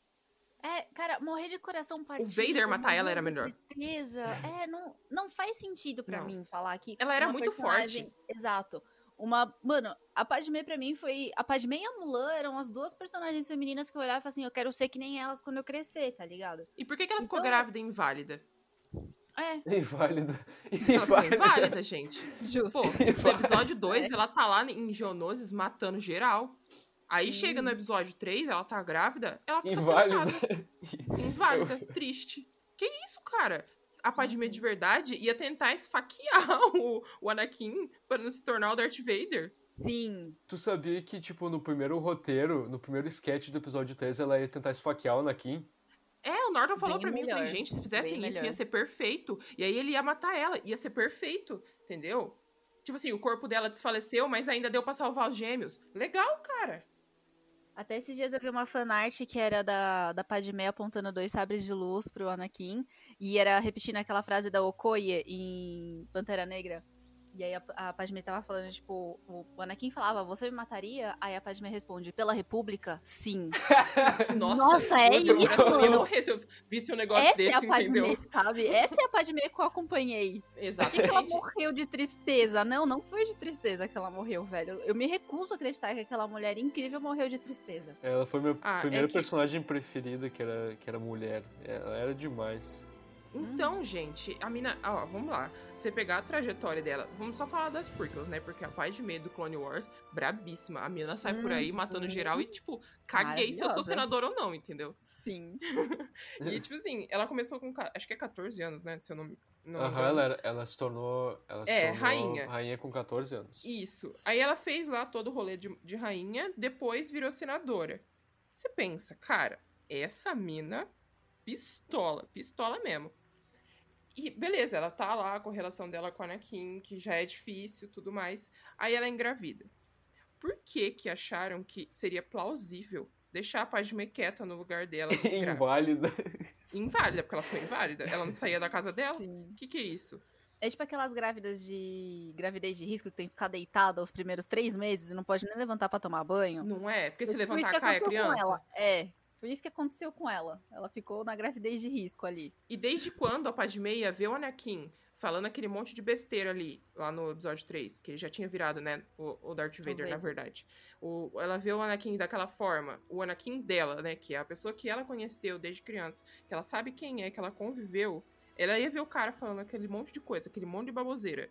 É, cara, morrer de coração partido. O Vader matar ela era melhor. Tristeza. É, não, não faz sentido para mim falar que. Ela era muito forte. Exato. Uma. Mano, a Padme pra mim foi. A Padme e a Mulan eram as duas personagens femininas que eu olhava e falava assim: eu quero ser que nem elas quando eu crescer, tá ligado? E por que, que ela ficou então... grávida e inválida? É. [laughs] Inválida. Ela ficou inválida, gente. Justo. Pô, no episódio 2, é. ela tá lá em Geonosis matando geral. Aí Sim. chega no episódio 3, ela tá grávida, ela fica inválida. sentada. [laughs] Inválida, triste. Que isso, cara? A Padme de verdade ia tentar esfaquear [laughs] o, o Anakin para não se tornar o Darth Vader. Sim. Tu sabia que, tipo, no primeiro roteiro, no primeiro sketch do episódio 3, ela ia tentar esfaquear o Anakin? É, o Norton falou melhor. mim, falei, gente, se fizessem Bem isso melhor. ia ser perfeito. E aí ele ia matar ela, ia ser perfeito, entendeu? Tipo assim, o corpo dela desfaleceu, mas ainda deu pra salvar os gêmeos. Legal, cara. Até esses dias eu vi uma fanart que era da, da Padmé apontando dois sabres de luz pro Anakin. E era repetindo aquela frase da Okoye em Pantera Negra. E aí a, a Padme tava falando, tipo, o Anakin falava, você me mataria? Aí a Padme responde, pela República? Sim. [laughs] Nossa, Nossa, é eu, isso. Eu, eu morrer se eu visse um negócio Essa desse, é a Padme, entendeu? sabe? Essa é a Padme que eu acompanhei. Por que, que ela Exatamente. morreu de tristeza? Não, não foi de tristeza que ela morreu, velho. Eu me recuso a acreditar que aquela mulher incrível morreu de tristeza. Ela foi minha Ah, é primeira que- personagem preferida, que era, que era mulher. Ela era demais. Então, gente, a mina. Ó, vamos lá. Você pegar a trajetória dela. Vamos só falar das prequels, né? Porque a paz de medo do Clone Wars, brabíssima. A mina sai por aí matando geral e, tipo, caguei se eu sou Maravilhosa. senador ou não, entendeu? Sim. [laughs] E, tipo assim, ela começou com. Acho que é 14 anos, né? Se eu não, me- não Aham, ela, era- ela se tornou. Ela se É, tornou rainha. Rainha com 14 anos. Isso. Aí ela fez lá todo o rolê de, de rainha, depois virou senadora. Você pensa, cara, essa mina, pistola, pistola mesmo. E beleza, ela tá lá com a relação dela com a Anakin, que já é difícil tudo mais. Aí ela é engravida. Por que que acharam que seria plausível deixar a Padme quieta no lugar dela? [laughs] Inválida. Inválida, porque ela ficou inválida. Ela não saía da casa dela? O que que é isso? É tipo aquelas grávidas de gravidez de risco que tem que ficar deitada os primeiros três meses e não pode nem levantar pra tomar banho. Não é? Porque se isso levantar, cai a criança. ela. É, foi isso que aconteceu com ela. Ela ficou na gravidez de risco ali. E desde quando a Padme ia ver o Anakin falando aquele monte de besteira ali, lá no episódio 3, que ele já tinha virado, né, o, o Darth Vader, na verdade. O, ela vê o Anakin daquela forma, o Anakin dela, né, que é a pessoa que ela conheceu desde criança, que ela sabe quem é, que ela conviveu, ela ia ver o cara falando aquele monte de coisa, aquele monte de baboseira.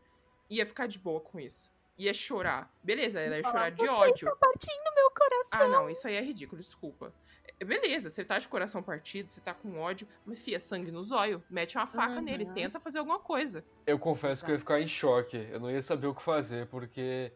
Ia ficar de boa com isso. Ia chorar. Beleza, ela ia chorar de "Por que ódio. Tá partindo meu coração. Ah, não, isso aí é ridículo, desculpa. É, Beleza, você tá de coração partido, você tá com ódio, mas fia, sangue no zóio, mete uma faca Uhum. nele, tenta fazer alguma coisa. Eu confesso que eu ia ficar em choque. Eu não ia saber o que fazer, porque.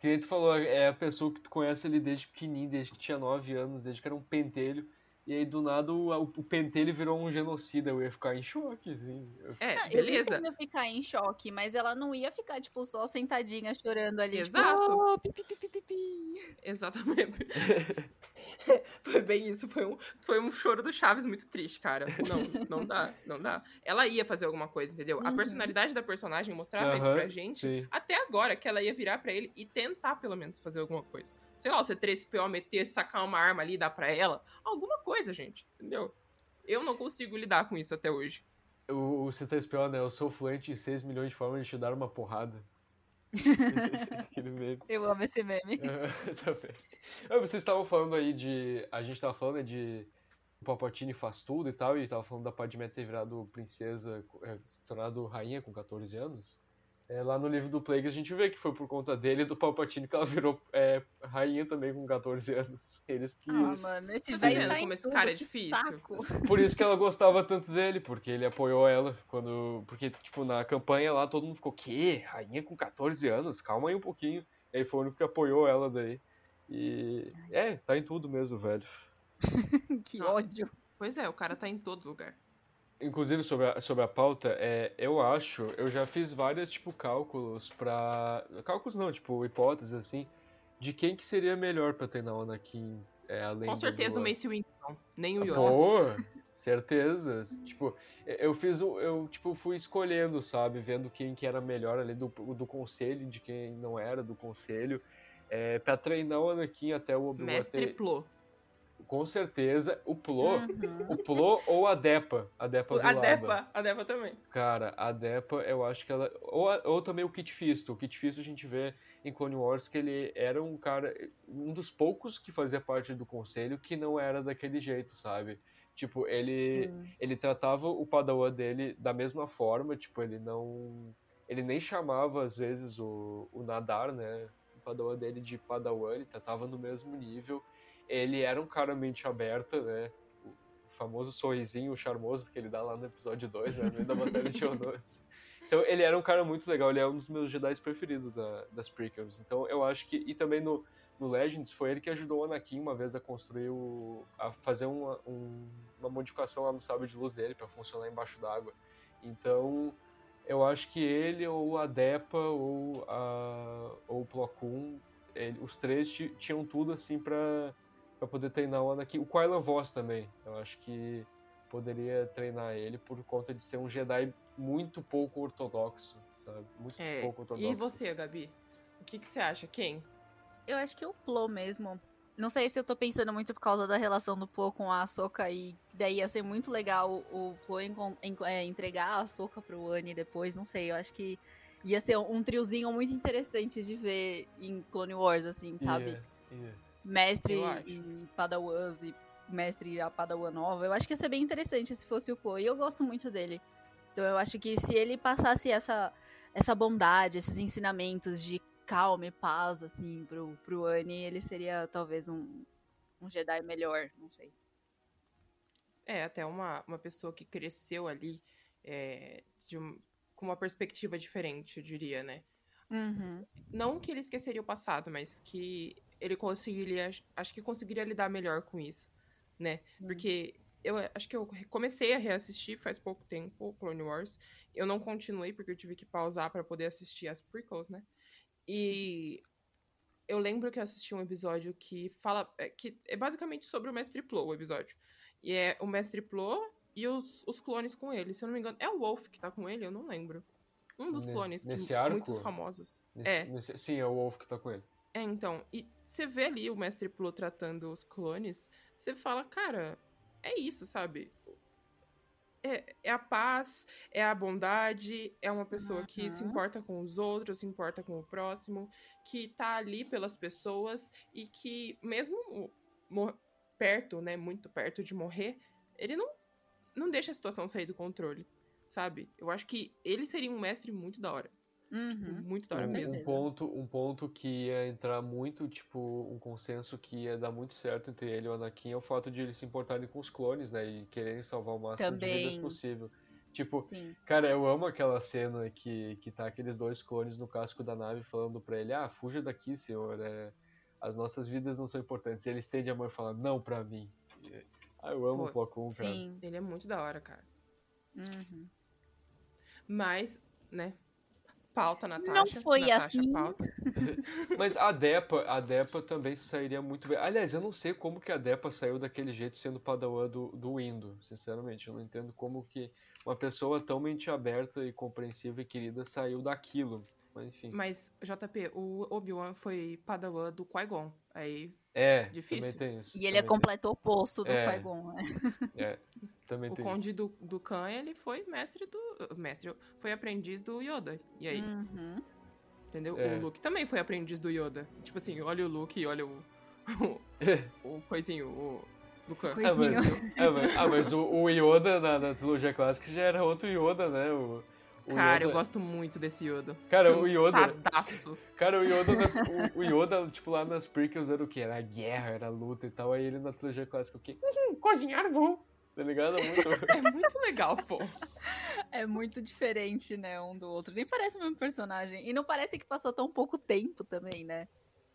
Que nem tu falou, é a pessoa que tu conhece ali desde pequenininho, desde que tinha 9 anos, desde que era um pentelho. E aí do nada o, o pentelho virou um genocida. Eu ia ficar em choque, assim. Eu- É, Não, beleza. Eu ia ficar em choque, mas ela não ia ficar, tipo, só sentadinha chorando ali. Exato. Tipo, "Oh, pi, pi, pi, pi, pi, pi." [laughs] Exatamente. [laughs] foi bem isso, foi um, foi um choro do Chaves muito triste, cara. Não, não dá, não dá. Ela ia fazer alguma coisa, entendeu? A Uhum. personalidade da personagem mostrava isso Aham, pra gente. sim. Até agora, que ela ia virar pra ele e tentar, pelo menos, fazer alguma coisa. Sei lá, o C3PO meter, sacar uma arma ali e dar pra ela. Alguma coisa, gente, entendeu? Eu não consigo lidar com isso até hoje. O, o C3PO, né? Eu sou fluente em 6 milhões de formas de te dar uma porrada. [laughs] Aquele meme. Eu amo esse meme. [laughs] Tá Vocês estavam falando aí de. A gente tava falando né, de. O Palpatine faz tudo e tal, e tava falando da Padmé ter virado princesa, é, se tornado rainha com 14 anos. É, lá no livro do Plagueis a gente vê que foi por conta dele e do Palpatine que ela virou é, rainha também com 14 anos. [laughs] Eles que. Ah, mano, esse tá velho vendo tá como esse cara é difícil? saco. [laughs] Por isso que ela gostava tanto dele, porque ele apoiou ela quando. Porque, tipo, na campanha lá todo mundo ficou, que? Rainha com 14 anos? Calma aí um pouquinho. E aí foi o único que apoiou ela daí. E. É, tá em tudo mesmo, velho. [laughs] que ódio. Pois é, o cara tá em todo lugar. Inclusive, sobre a, sobre a pauta, é, eu acho, eu já fiz vários, tipo, cálculos pra... Cálculos não, tipo, hipóteses, assim, de quem que seria melhor pra treinar o Anakin, é, além Com certeza o Mace Windu, não. nem o Yoda. Pô, [laughs] certeza. Tipo, eu fiz. Eu, tipo, fui escolhendo, sabe? Vendo quem que era melhor ali do, do conselho, de quem não era do conselho. É, pra treinar o Anakin até o Obi-Wan Mestre ter- Plo. Com certeza, o Plo. Uhum. O Plo ou a Depa. A Depa do A Laba. Depa, a Depa também. Cara, a Depa, eu acho que ela. Ou, ou também o Kit Fisto. O Kit Fisto a gente vê em Clone Wars que ele era um cara. Um dos poucos que fazia parte do conselho que não era daquele jeito, sabe? Tipo, ele. Sim. Ele tratava o Padawan dele da mesma forma, tipo, ele não. Ele nem chamava, às vezes, o, o Nadar, né? O Padawan dele de Padawan, ele tratava no mesmo nível. Ele era um cara mente aberta, né? O famoso sorrisinho charmoso que ele dá lá no episódio 2, né? No meio da Batalha de Geonosis. [laughs] Então, ele era um cara muito legal, ele é um dos meus Jedi preferidos da- das prequels. Então, eu acho que. E também no, no Legends, foi ele que ajudou o Anakin uma vez a construir o. a fazer uma, um- uma modificação lá no sábio de luz dele para funcionar embaixo d'água. Então, eu acho que ele, ou a Depa, ou, a, ou o Plo Koon, ele- os três ti- tinham tudo assim pra, pra poder treinar o Anakin. O Kylan Voss também, eu acho que poderia treinar ele por conta de ser um Jedi muito pouco ortodoxo, sabe? Muito É, pouco ortodoxo. e você, Gabi? O que, que você acha? Quem? Eu acho que o Plo mesmo. Não sei se eu tô pensando muito por causa da relação do Plo com a Ahsoka e daí ia ser muito legal o Plo encon- en- é, entregar a Ahsoka pro Annie depois, não sei, eu acho que ia ser um triozinho muito interessante de ver em Clone Wars, assim, sabe? Ia, ia. Mestre e Padawans e mestre e a Padawan nova. Eu acho que ia ser bem interessante se fosse o Plo, e eu gosto muito dele. Então eu acho que se ele passasse essa, essa bondade, esses ensinamentos de calma e paz, assim, pro, pro Annie, ele seria talvez um, um Jedi melhor, não sei. É, até uma, uma pessoa que cresceu ali é, de um- com uma perspectiva diferente, eu diria, né? Uhum. Não que ele esqueceria o passado, mas que ele conseguiria, acho que conseguiria lidar melhor com isso, né? Porque eu acho que eu comecei a reassistir faz pouco tempo Clone Wars. Eu não continuei porque eu tive que pausar pra poder assistir as prequels, né? E eu lembro que eu assisti um episódio que fala é, que é basicamente sobre o Mestre Plo, o episódio. E é o Mestre Plo e os, os clones com ele. Se eu não me engano, é o Wolf que tá com ele, eu não lembro. Um dos Ne- clones que nesse arco? muitos famosos. Nesse- É. nesse- sim, é o Wolf que tá com ele. É, então, e você vê ali o Mestre Plo tratando os clones, você fala, cara, é isso, sabe? É, é a paz, é a bondade, é uma pessoa que se Uhum. importa com os outros, se importa com o próximo, que tá ali pelas pessoas e que, mesmo mo- perto, né, muito perto de morrer, ele não, não deixa a situação sair do controle, sabe? Eu acho que ele seria um mestre muito da hora. Tipo, Uhum. muito da hora Um, mesmo. um ponto, um ponto que ia entrar muito, tipo, um consenso que ia dar muito certo entre ele e o Anakin é o fato de eles se importarem com os clones, né? E quererem salvar o máximo de vidas Também. possível. Tipo, Sim. cara, eu amo aquela cena que, que tá aqueles dois clones no casco da nave falando pra ele, ah, fuja daqui, senhor, é, as nossas vidas não são importantes. E ele estende a mão e fala, não pra mim. E- ah, eu amo Pô, o Plo Koon, cara. Sim. Ele é muito da hora, cara. Uhum. Mas, né? Pauta, Natasha. Não foi Natasha, assim. Pauta. [laughs] Mas a Depa, a Depa também sairia muito bem. Aliás, eu não sei como que a Depa saiu daquele jeito sendo padawan do, do Indo, sinceramente. Eu não entendo como que uma pessoa tão mente aberta e compreensiva e querida saiu daquilo. Mas enfim. Mas, JP, o Obi-Wan foi padawan do Qui-Gon. Aí, É, Difícil. também tem isso. E ele é completo oposto do É. Qui-Gon, né? tem- É, [laughs] também o tem Conde isso. do, do Khan, ele foi mestre do... Mestre, foi aprendiz do Yoda. E aí, Uhum. entendeu? É. O Luke também foi aprendiz do Yoda. Tipo assim, olha o Luke e olha o... [laughs] O, o coisinho, o... Do Khan. Ah, mas, ah, mas, ah, mas o, o Yoda na, na trilogia clássica já era outro Yoda, né? O, o Cara, eu Yoda- gosto muito desse Yoda. Cara, o Yoda- Cansadaço. Cara, o Yoda, na- o, o Yoda, tipo, lá nas prequels era o quê? Era a guerra, era a luta e tal. Aí ele na trilogia clássica o quê? Uhum, cozinhar vou. Tá ligado? É Muito... [laughs] É muito legal, pô. [laughs] É muito diferente, né, um do outro. Nem parece o mesmo personagem. E não parece que passou tão pouco tempo também, né?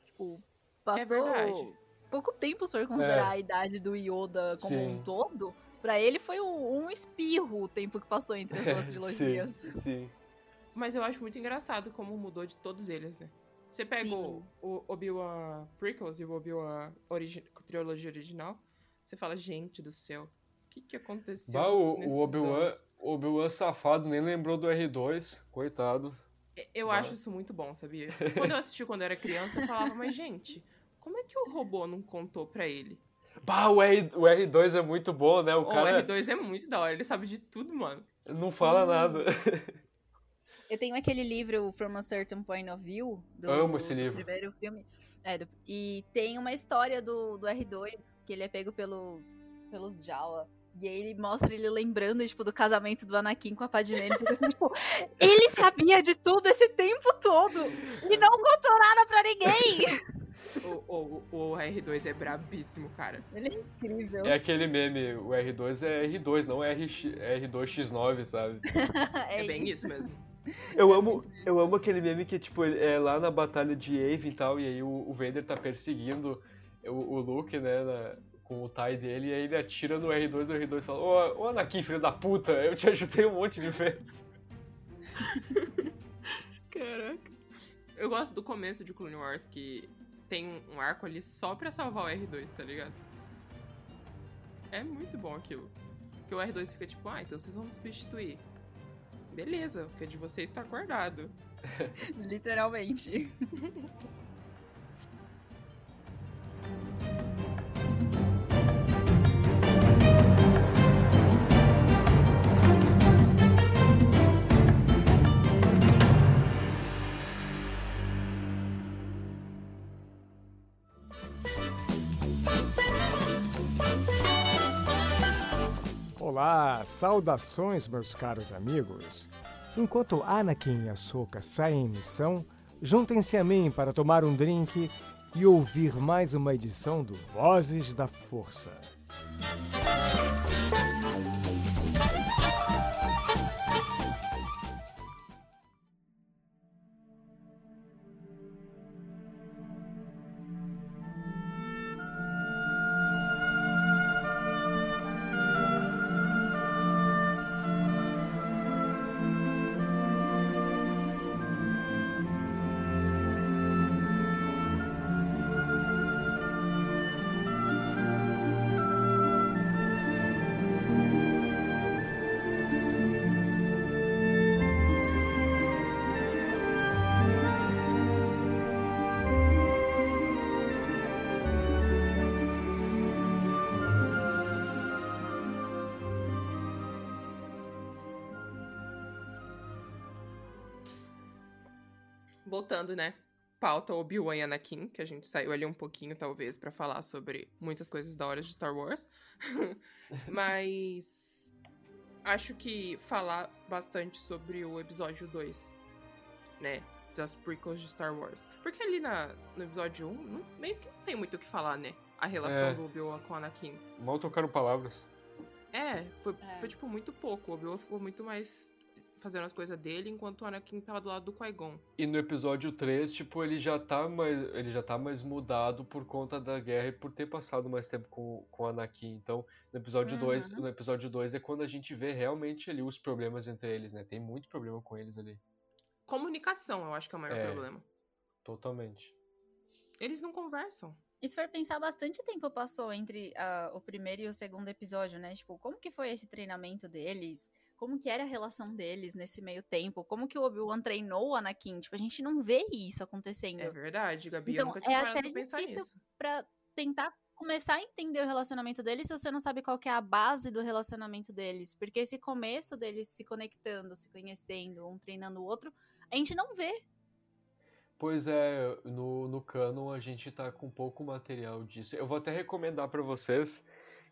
Tipo, passou É verdade. pouco tempo se for considerar a idade do Yoda como Sim. um todo. Pra ele foi um, um espirro o tempo que passou entre as duas [laughs] trilogias. sim, sim. Mas eu acho muito engraçado como mudou de todos eles, né? Você pega o, Sim. o Obi-Wan Prequels e o Obi-Wan origi trilogia original, você fala, gente do céu, que que aconteceu Bah, o, o Obi-Wan o Obi-Wan safado nem lembrou do R2, coitado. Eu Bah. acho isso muito bom, sabia? Quando eu assisti quando eu era criança, eu falava, mas gente, como é que o robô não contou pra ele? Bah, o, R, o R2 é muito bom, né? O O cara R2 é muito da hora, ele sabe de tudo, mano. não fala Sim. nada. [laughs] Eu tenho aquele livro From a Certain Point of View do, Amo esse do livro. primeiro filme. É, do- e tem uma história do, do R2 que ele é pego pelos pelos Jawa. E aí ele mostra ele lembrando, tipo, do casamento do Anakin com a Padmé. tipo, ele sabia de tudo esse tempo todo e não contou nada pra ninguém. O, o, o R2 é brabíssimo, cara. Ele é incrível. É aquele meme, o R2 é R2, não [laughs] é RX, R2X9, sabe? É, bem isso mesmo. Eu amo, eu amo aquele meme que, tipo, ele- é lá na batalha de Yavin e tal, e aí o, o Vader tá perseguindo o, o Luke, né, na- com o TIE dele, e aí ele atira no R2 e o R2 fala, ô, ô Anakin, filho da puta, eu te ajudei um monte de vezes. [laughs] Caraca. Eu gosto do começo de Clone Wars, que tem um- um arco ali só pra salvar o R2, tá ligado? É muito bom aquilo. Porque o R2 fica tipo, ah, então vocês vão me substituir. beleza, o que é de vocês tá guardado. [laughs] Literalmente. [laughs] Olá, saudações, meus caros amigos. Enquanto Anakin e Ahsoka saem em missão, juntem-se a mim para tomar um drink e ouvir mais uma edição do Vozes da Força. Voltando, né? Pauta Obi-Wan e Anakin, que a gente saiu ali um pouquinho, talvez, para falar sobre muitas coisas da hora de Star Wars. [laughs] Mas acho que falar bastante sobre o episódio 2, né? Das prequels de Star Wars. Porque ali na, no episódio 1, não, meio que não tem muito o que falar, né? A relação É. do Obi-Wan com Anakin. Mal tocaram palavras. É, foi, É. foi tipo muito pouco. O Obi-Wan ficou muito mais fazendo as coisas dele, enquanto o Anakin tava do lado do Qui-Gon. E no episódio 3, tipo, ele já tá mais, ele já tá mais mudado por conta da guerra e por ter passado mais tempo com, com o Anakin. Então, no episódio 2, Uhum. no episódio 2 é quando a gente vê realmente ali os problemas entre eles, né? Tem muito problema com eles ali. Comunicação, eu acho que é o maior É. problema. Totalmente. Eles não conversam. E se for pensar, bastante tempo passou entre ah, o primeiro e o segundo episódio, né? Tipo, como que foi esse treinamento deles? Como que era a relação deles nesse meio tempo? Como que o Obi-Wan treinou o Anakin? Tipo, a gente não vê isso acontecendo. É verdade, Gabi. eu Então, nunca tinha é parado até pra pensar difícil nisso. Pra tentar começar a entender o relacionamento deles se você não sabe qual que é a base do relacionamento deles. Porque esse começo deles se conectando, se conhecendo, um treinando o outro, a gente não vê. Pois é, no, no canon a gente tá com pouco material disso. Eu vou até recomendar pra vocês,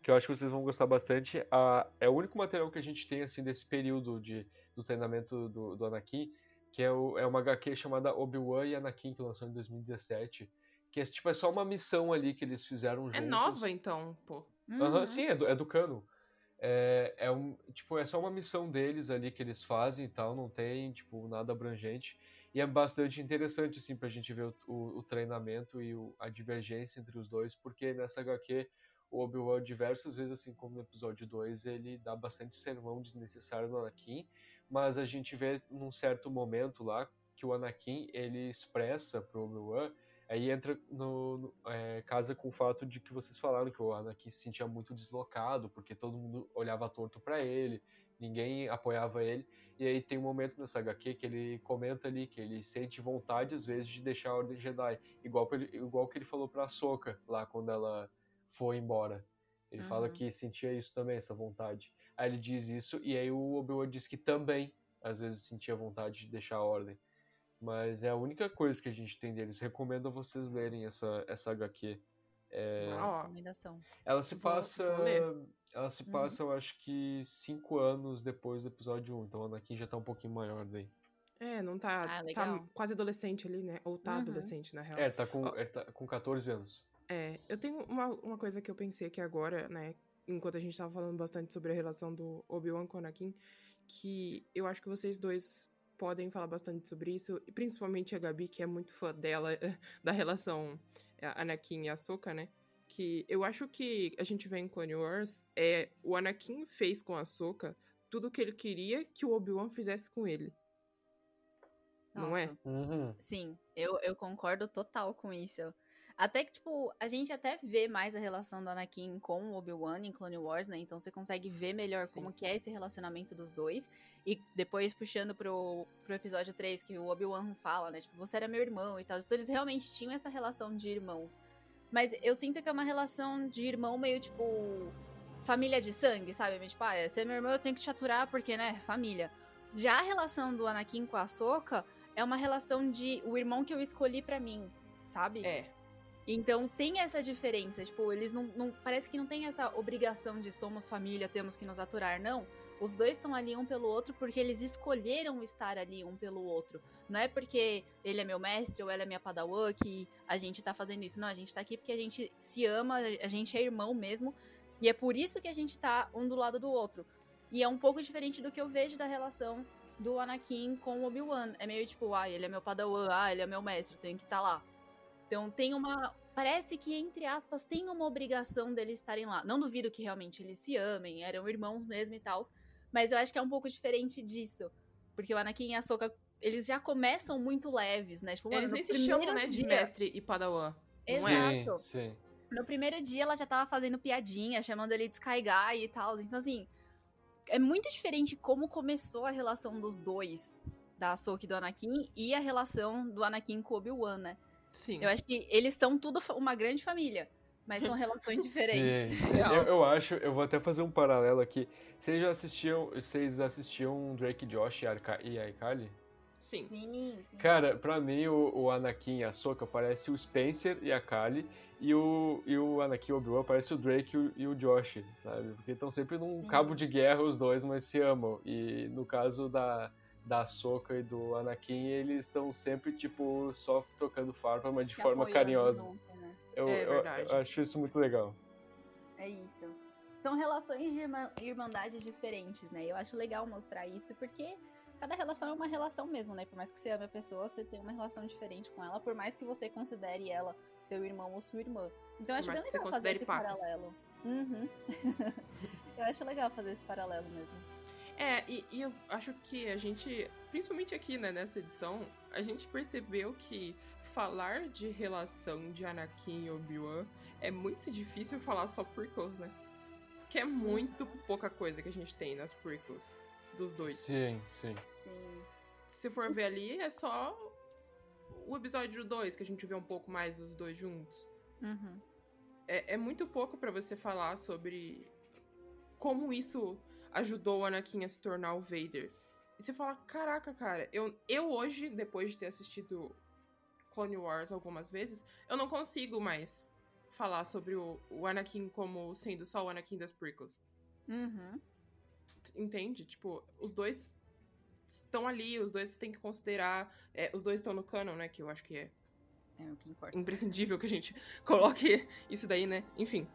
que eu acho que vocês vão gostar bastante. A, é o único material que a gente tem, assim, desse período de, do treinamento do, do Anakin, que é, o, é uma HQ chamada Obi-Wan e Anakin, que lançou em 2017. Que é, tipo, é só uma missão ali que eles fizeram juntos. É nova, então, pô. Aham, Uhum. sim, é do, é do cano. É, é um, tipo, é só uma missão deles ali que eles fazem e tal, não tem, tipo, nada abrangente. E é bastante interessante, assim, pra gente ver o, o, o treinamento e o- a divergência entre os dois, porque nessa HQ o Obi-Wan diversas vezes, assim como no episódio 2, ele dá bastante sermão desnecessário no Anakin, mas a gente vê num certo momento lá que o Anakin, ele expressa pro Obi-Wan Aí entra no, no- é, casa com o fato de que vocês falaram que o Anakin se sentia muito deslocado, porque todo mundo olhava torto pra ele, ninguém apoiava ele. E aí tem um momento nessa HQ que ele comenta ali que ele sente vontade às vezes de deixar a Ordem Jedi, igual ele, igual que ele falou pra Ahsoka lá quando ela foi embora. Ele fala Uhum. que sentia isso também, essa vontade. Aí ele diz isso e aí o Obi-Wan diz que também às vezes sentia vontade de deixar a Ordem. Mas é a única coisa que a gente tem deles. Recomendo a vocês lerem essa, essa HQ. É, Ah, ó, Recomendação. ela se passa. vou. Ela se Uhum. passa, eu acho que cinco anos depois do episódio 1. Então o Anakin já tá um pouquinho maior daí. É, não tá. Ah, tá quase adolescente ali, né? Ou tá Uhum. adolescente, na real. É, tá com, ele tá com 14 anos. É, eu tenho uma, uma coisa que eu pensei aqui agora, né? Enquanto a gente tava falando bastante sobre a relação do Obi-Wan com o Anakin, que eu acho que vocês dois podem falar bastante sobre isso, e principalmente a Gabi, que é muito fã dela, [laughs] da relação é, Anakin e Ahsoka, né? Que eu acho que a gente vê em Clone Wars é o Anakin fez com a Ahsoka tudo o que ele queria que o Obi-Wan fizesse com ele. Não é? Nossa. Uhum. Sim, eu, eu concordo total com isso. Até que, tipo, a gente até vê mais a relação do Anakin com o Obi-Wan em Clone Wars, né? Então você consegue ver melhor Sim, como sim. que é esse relacionamento dos dois. E depois puxando pro, pro episódio 3, que o Obi-Wan fala, né? Tipo, você era meu irmão e tal. Então eles realmente tinham essa relação de irmãos. Mas eu sinto que é uma relação de irmão meio, tipo, família de sangue, sabe? Tipo, ah, você é meu irmão, eu tenho que te aturar porque, né, família. Já a relação do Anakin com a Ahsoka é uma relação de o irmão que eu escolhi pra mim, sabe? É. Então tem essa diferença, tipo, eles não, não- Parece que não tem essa obrigação de somos família, temos que nos aturar, não. Os dois estão ali um pelo outro porque eles escolheram estar ali um pelo outro. Não é porque ele é meu mestre ou ela é minha padawan que a gente tá fazendo isso. Não, a gente tá aqui porque a gente se ama, a gente é irmão mesmo. E é por isso que a gente tá um do lado do outro. E é um pouco diferente do que eu vejo da relação do Anakin com o Obi-Wan. É meio tipo, ah, ele é meu padawan, ah, ele é meu mestre, tenho que estar lá. Então tem uma. Parece que, entre aspas, tem uma obrigação deles estarem lá. Não duvido que realmente eles se amem, eram irmãos mesmo e tal. Mas eu acho que é um pouco diferente disso. Porque o Anakin e a Soka, eles já começam muito leves, né? Tipo, mano, Eles no nem se primeiro chamam, né, de dia- mestre e padawan. Não é? Exato. Sim, sim. No primeiro dia ela já tava fazendo piadinha, chamando ele de Sky Guy e tal. Então, assim, é muito diferente como começou a relação dos dois, da Ahsoka e do Anakin, e a relação do Anakin com o Obi-Wan, né? Sim. Eu acho que eles são tudo uma grande família, mas são [laughs] relações diferentes. [laughs] Eu, eu acho, eu vou até fazer um paralelo aqui. Vocês já assistiam, vocês assistiam Drake Josh e, Arca e? Sim. Sim, sim. Cara, pra mim o, o Anakin e a Soka parece o Spencer e a Kali e o, e o Anakin e o Obi-Wan parece o Drake e o, e o Josh, sabe? Porque estão sempre num Sim. cabo de guerra os dois, mas se amam. E no caso da, da Soka e do Anakin, eles estão sempre, tipo, só tocando farpa, mas de Se forma carinhosa. junto, né? Eu, É eu- verdade. eu acho isso muito legal. É isso. São relações de irmandade diferentes, né? Eu acho legal mostrar isso, porque cada relação é uma relação mesmo, né? Por mais que você ame a pessoa, você tem uma relação diferente com ela, por mais que você considere ela seu irmão ou sua irmã. Então eu acho bem legal fazer esse pacas. paralelo. Uhum. [laughs] eu acho legal fazer esse paralelo mesmo. É, e, e eu acho que a gente, principalmente aqui, né, nessa edição, a gente percebeu que falar de relação de Anakin e Obi-Wan é muito difícil falar só prequels, né? Que é muito pouca coisa que a gente tem nas prequels dos dois. Sim, sim. Sim. Se for ver ali, é só o episódio 2 que a gente vê um pouco mais dos dois juntos. Uhum. É, é muito pouco pra você falar sobre como isso ajudou o Anakin a se tornar o Vader. E você fala, caraca, cara, eu, eu hoje, depois de ter assistido Clone Wars algumas vezes, eu não consigo mais falar sobre o, o Anakin como sendo só o Anakin das prequels. Uhum. Entende? Tipo, os dois estão ali, os dois você tem que considerar. é, os dois estão no canon, né? Que eu acho que é É o que importa. imprescindível que a gente [laughs] coloque isso daí, né? Enfim.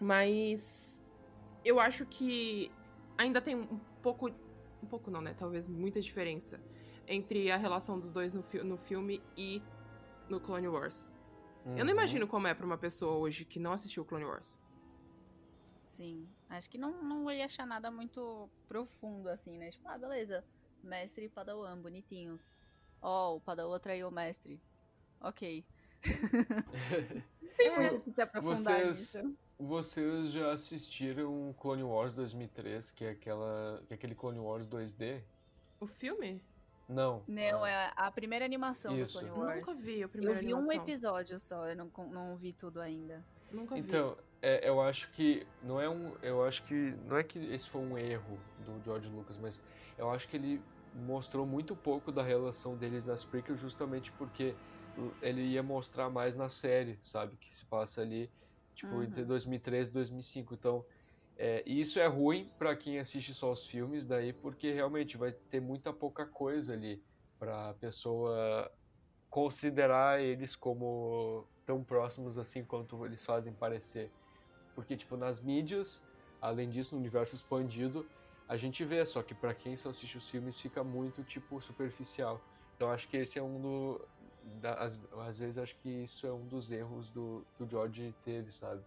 Mas eu acho que ainda tem um pouco. Um pouco não, né? Talvez muita diferença entre a relação dos dois no, fi- no filme e no Clone Wars. Eu não Uhum. imagino como é pra uma pessoa hoje que não assistiu Clone Wars. Sim. Acho que não, não ia achar nada muito profundo, assim, né? Tipo, ah, beleza. Mestre e Padawan, bonitinhos. Ó, o Padawan traiu o mestre. Ok. [laughs] Tem É, muito que se aprofundar Vocês, nisso. Vocês já assistiram Clone Wars 2003, que é, aquela, que é aquele Clone Wars 2D? O filme? Não. Não, Ah, é a primeira animação Isso. do Clone Wars. Nunca vi a Eu primeira vi um animação. episódio só, eu não, não vi tudo ainda. Nunca vi. Então, é, eu acho que não é um, eu acho que não é que esse foi um erro do George Lucas, mas eu acho que ele mostrou muito pouco da relação deles nas prequels justamente porque ele ia mostrar mais na série, sabe, que se passa ali tipo Uhum. entre 2013 e 2005. Então, é, e isso é ruim pra quem assiste só os filmes daí, porque realmente vai ter muita pouca coisa ali pra pessoa considerar eles como tão próximos assim quanto eles fazem parecer. Porque, tipo, nas mídias, além disso, no universo expandido, a gente vê, só que pra quem só assiste os filmes fica muito, tipo, superficial. Então acho que esse é um do. Às, às vezes acho que isso é um dos erros do, que o George teve, sabe?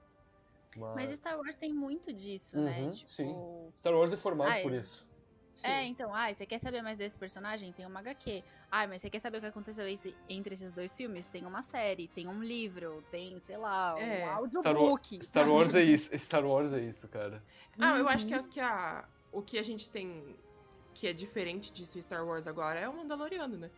Mas, Mas Star Wars tem muito disso, né? Uhum, Tipo, sim. Star Wars é formado Ah, por é. isso. Sim. É, então, ah, você quer saber mais desse personagem? Tem uma HQ. Ah, mas você quer saber o que aconteceu esse- entre esses dois filmes? Tem uma série, tem um livro, tem, sei lá, É. um Star, Wa- audiobook. Star Wars é isso. Star Wars é isso, cara. Ah, eu acho que, Uhum. a, que a, o que a gente tem que é diferente disso em Star Wars agora é o Mandaloriano, né?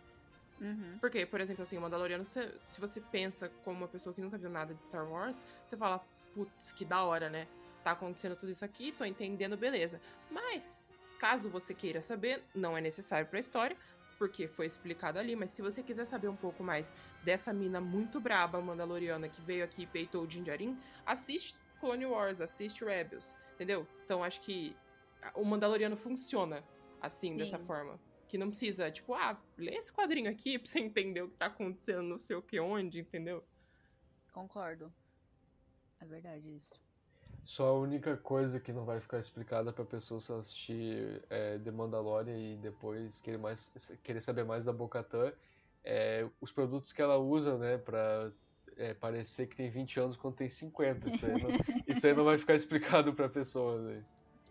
Uhum. Porque, por exemplo, assim, o Mandaloriano, se, se você pensa como uma pessoa que nunca viu nada de Star Wars, você fala, putz, que da hora, né? Tá acontecendo tudo isso aqui, tô entendendo, beleza. Mas, caso você queira saber, não é necessário pra história, porque foi explicado ali, mas se você quiser saber um pouco mais dessa mina muito braba mandaloriana que veio aqui e peitou o Jinjarin, assiste Clone Wars, assiste Rebels, entendeu? Então acho que o Mandaloriano funciona assim, Sim. dessa forma. Que não precisa, tipo, ah, lê esse quadrinho aqui pra você entender o que tá acontecendo, não sei o que onde, entendeu? Concordo. É verdade isso. Só a única coisa que não vai ficar explicada pra pessoa se ela assistir é, The Mandalorian e depois querer, mais, querer saber mais da Bo-Katan é os produtos que ela usa, né, pra é, parecer que tem 20 anos quando tem 50. Isso aí não, [laughs] isso aí não vai ficar explicado pra pessoa, né?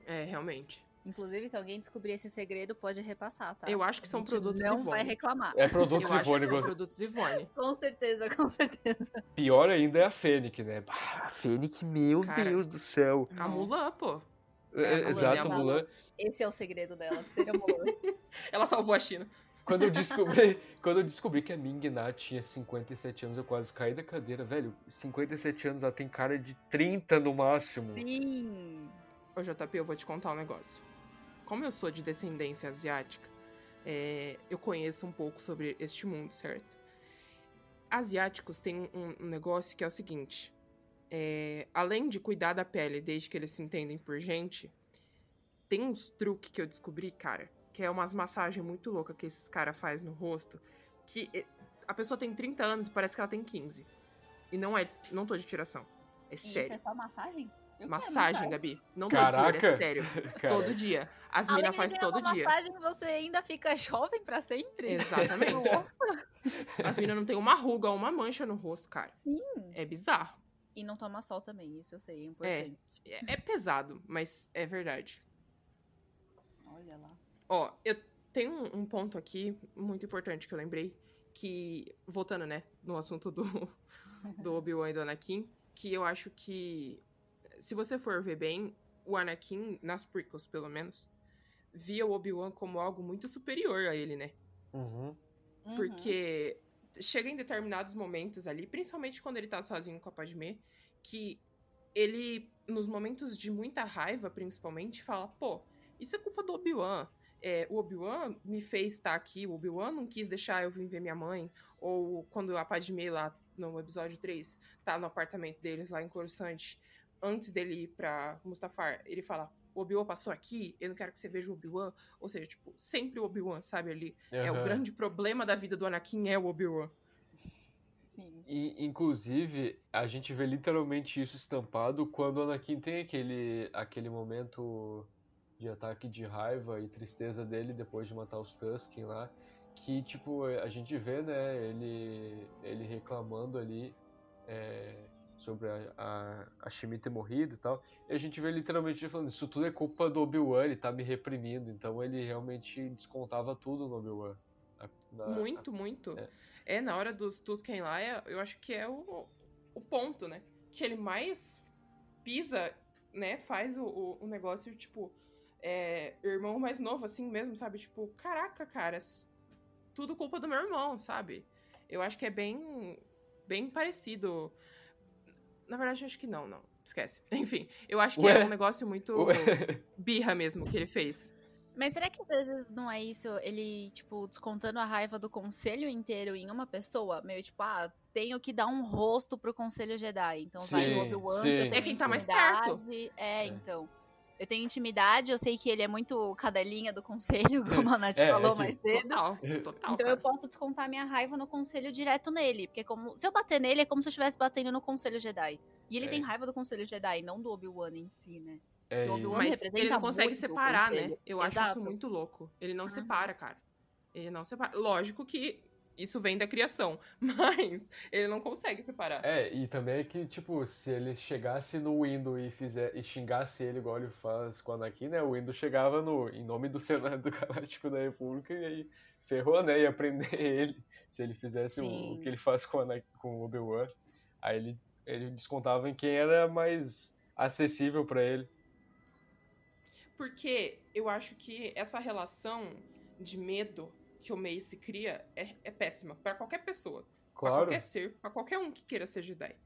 É, realmente. Inclusive, se alguém descobrir esse segredo, pode repassar, tá? Eu acho que são produtos não Ivone. vai reclamar. É produtos Eu acho que Ivone. são produtos Ivone. [laughs] Com certeza, com certeza. Pior ainda é a Fênix, né? Ah, a Fênix, meu Cara, Deus do céu. A Mulan, pô. É, É, a Mulan, Exato, é a a Mulan. Mulan. Esse é o segredo dela, ser a Mulan. [laughs] Ela salvou a China. Quando eu descobri, [laughs] quando eu descobri que a Ming Na tinha 57 anos, eu quase caí da cadeira, velho. 57 anos, ela tem cara de 30 no máximo. Sim. Ô, JP, eu vou te contar um negócio. Como eu sou de descendência asiática, é, eu conheço um pouco sobre este mundo, certo? Asiáticos têm um, um negócio que é o seguinte: é, além de cuidar da pele desde que eles se entendem por gente, tem uns truques que eu descobri, cara, que é umas massagens muito loucas que esses caras fazem no rosto, que é, a pessoa tem 30 anos e parece que ela tem 15. E não é, não tô de tiração. É E sério. Isso é só massagem? Eu Massagem. Gabi. Não tô de zoeira, Caraca. é sério. [laughs] Cara, Todo dia. As de fazem todo uma dia. massagem, você ainda fica [laughs] jovem pra sempre? Exatamente. Nossa. As minas não tem uma ruga ou uma mancha no rosto, cara. Sim. É bizarro. E não toma sol também, isso eu sei, é importante. É, é pesado, mas é verdade. Olha lá. Ó, eu tenho um, um ponto aqui muito importante que eu lembrei. Que, voltando, né, no assunto do, [laughs] do Obi-Wan e do Anakin, que eu acho que, se você for ver bem, o Anakin, nas prequels pelo menos, via o Obi-Wan como algo muito superior a ele, né? Uhum. Uhum. Porque chega em determinados momentos ali, principalmente quando ele tá sozinho com a Padmé, que ele, nos momentos de muita raiva, principalmente, fala: pô, isso é culpa do Obi-Wan. É, o Obi-Wan me fez estar aqui, o Obi-Wan não quis deixar eu vir ver minha mãe. Ou quando a Padmé lá no episódio 3 tá no apartamento deles lá em Coruscant, antes dele ir pra Mustafar, ele fala: o Obi-Wan passou aqui, eu não quero que você veja o Obi-Wan. Ou seja, tipo, sempre o Obi-Wan, sabe ali. É, o grande problema da vida do Anakin é o Obi-Wan. Sim. E, inclusive, a gente vê literalmente isso estampado quando o Anakin tem aquele, aquele momento de ataque de raiva e tristeza dele depois de matar os Tusken lá. Que, tipo, a gente vê, né, ele, ele reclamando ali é, sobre a, a, a Shmi ter morrido e tal. E a gente vê literalmente ele falando, isso tudo é culpa do Obi-Wan, ele tá me reprimindo. Então ele realmente descontava tudo no Obi-Wan. Muito, muito. é. É. na hora dos Tusken lá, é- eu acho que é o, o ponto, né? Que ele mais pisa, né? Faz o, o, o negócio, tipo, é, irmão mais novo, assim mesmo, sabe? Tipo, caraca, cara, tudo culpa do meu irmão, sabe? Eu acho que é bem, bem parecido. Na verdade, acho que não, não. Esquece. [laughs] Enfim, eu acho que Ué? é um negócio muito Ué? [laughs] birra mesmo que ele fez. Mas será que às vezes não é isso, ele, tipo, descontando a raiva do conselho inteiro em uma pessoa? Meio tipo, ah, tenho que dar um rosto pro conselho Jedi. Então vai Sim, no Obi-Wan, eu tenho É quem tá mais perto. É, É. então. Eu tenho intimidade, eu sei que ele é muito cadelinha do conselho, [laughs] como a Nath É, falou é que- mais cedo. [laughs] Total, total. Então cara. eu posso descontar minha raiva no conselho direto nele. Porque como se eu bater nele, é como se eu estivesse batendo no conselho Jedi. E ele É. tem raiva do conselho Jedi, não do Obi-Wan em si, né? É o Obi-Wan Mas representa ele não consegue separar, né? Eu acho Exato. isso muito louco. Ele não Uhum. separa, cara. Ele não separa. Lógico que isso vem da criação, [laughs] mas ele não consegue separar. É, e também é que, tipo, se ele chegasse no Windu e, fizer, e xingasse ele igual ele faz com o Anakin, né? O Windu chegava no, em nome do Senado [laughs] Galáctico da República e aí ferrou, né? Ia prender [laughs] ele se ele fizesse o, o, que ele faz com, Anakin, com o Obi-Wan. Aí ele, ele descontava em quem era mais acessível para ele. Porque eu acho que essa relação de medo que o Mace cria é, é péssima para qualquer pessoa. Claro. Pra qualquer ser, pra qualquer um que queira ser Jedi.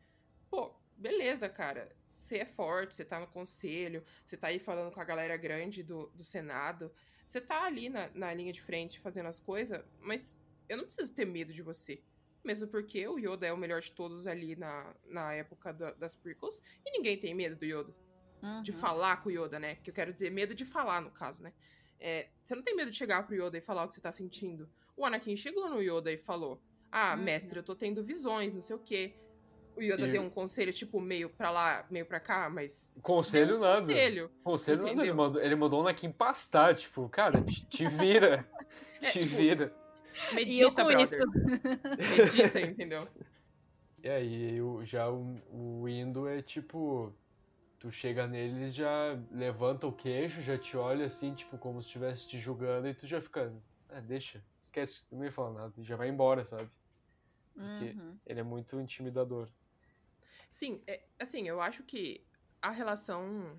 Pô, beleza, cara. Você é forte, você tá no conselho, você tá aí falando com a galera grande do, do Senado. Você tá ali na, na linha de frente fazendo as coisas, mas eu não preciso ter medo de você. Mesmo porque o Yoda é o melhor de todos ali na, na época da, das prequels. E ninguém tem medo do Yoda. Uhum. De falar com o Yoda, né? Que eu quero dizer, medo de falar, no caso, né? É, você não tem medo de chegar pro Yoda e falar o que você tá sentindo. O Anakin chegou no Yoda e falou: Ah, uhum. mestre, eu tô tendo visões, não sei o quê. O Yoda e... deu um conselho, tipo, meio pra lá, meio pra cá, mas. Conselho um nada. Conselho. Conselho nada. Ele mandou, ele mandou o Anakin pastar, tipo, cara, te, te [laughs] vira. é, te tipo, vira. Medita, brother. [laughs] Medita, entendeu? E aí, já o, o Indo é tipo tu chega neles já levanta o queixo, já te olha assim, tipo, como se estivesse te julgando, e tu já fica, ah, deixa, esquece, não ia falar nada, e já vai embora, sabe? Porque uhum. ele é muito intimidador. Sim, é, assim, eu acho que a relação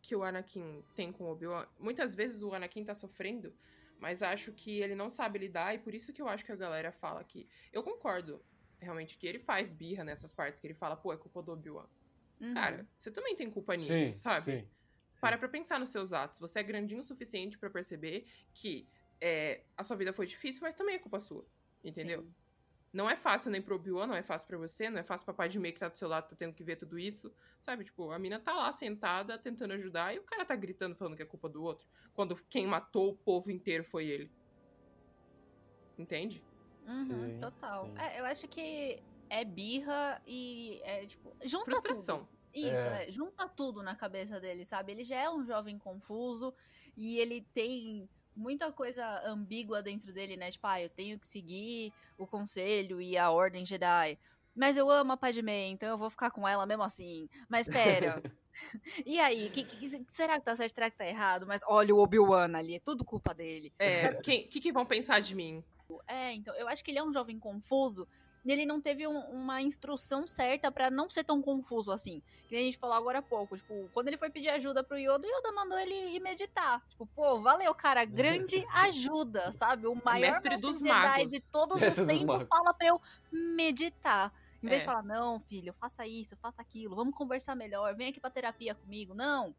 que o Anakin tem com o Obi-Wan, muitas vezes o Anakin tá sofrendo, mas acho que ele não sabe lidar, e por isso que eu acho que a galera fala que. Eu concordo, realmente, que ele faz birra nessas partes que ele fala, pô, é culpa do Obi-Wan. Uhum. Cara, você também tem culpa nisso, sim, sabe? Sim, Para pra pensar nos seus atos. Você é grandinho o suficiente para perceber que é, a sua vida foi difícil, mas também é culpa sua. Entendeu? Sim. Não é fácil nem pro Obi-Wan, não é fácil para você, não é fácil pro papai de meio que tá do seu lado, tá tendo que ver tudo isso. Sabe? Tipo, a mina tá lá sentada, tentando ajudar, e o cara tá gritando, falando que é culpa do outro. Quando quem matou o povo inteiro foi ele. Entende? Uhum, sim, total. É, eu acho que é birra e é tipo. Junta Frustração. Tudo. Isso, é. é. junta tudo na cabeça dele, sabe? Ele já é um jovem confuso e ele tem muita coisa ambígua dentro dele, né? Tipo, ah, eu tenho que seguir o conselho e a ordem Jedi. Mas eu amo a Padmé, então eu vou ficar com ela mesmo assim. Mas pera. [laughs] e aí, que, que, será que tá certo? Será que tá errado? Mas olha o Obi-Wan ali, é tudo culpa dele. É, o que, que, que vão pensar de mim? É, então, eu acho que ele é um jovem confuso, ele não teve um, uma instrução certa para não ser tão confuso assim. Que a gente falou agora há pouco. Tipo, quando ele foi pedir ajuda pro Yoda, o Yoda mandou ele ir meditar. Tipo, pô, valeu, cara. Grande [laughs] ajuda, sabe? O maior mestre dos magos de todos mestre os tempos fala pra eu meditar. Em vez é. de falar, não, filho, faça isso, faça aquilo, vamos conversar melhor, vem aqui pra terapia comigo. Não.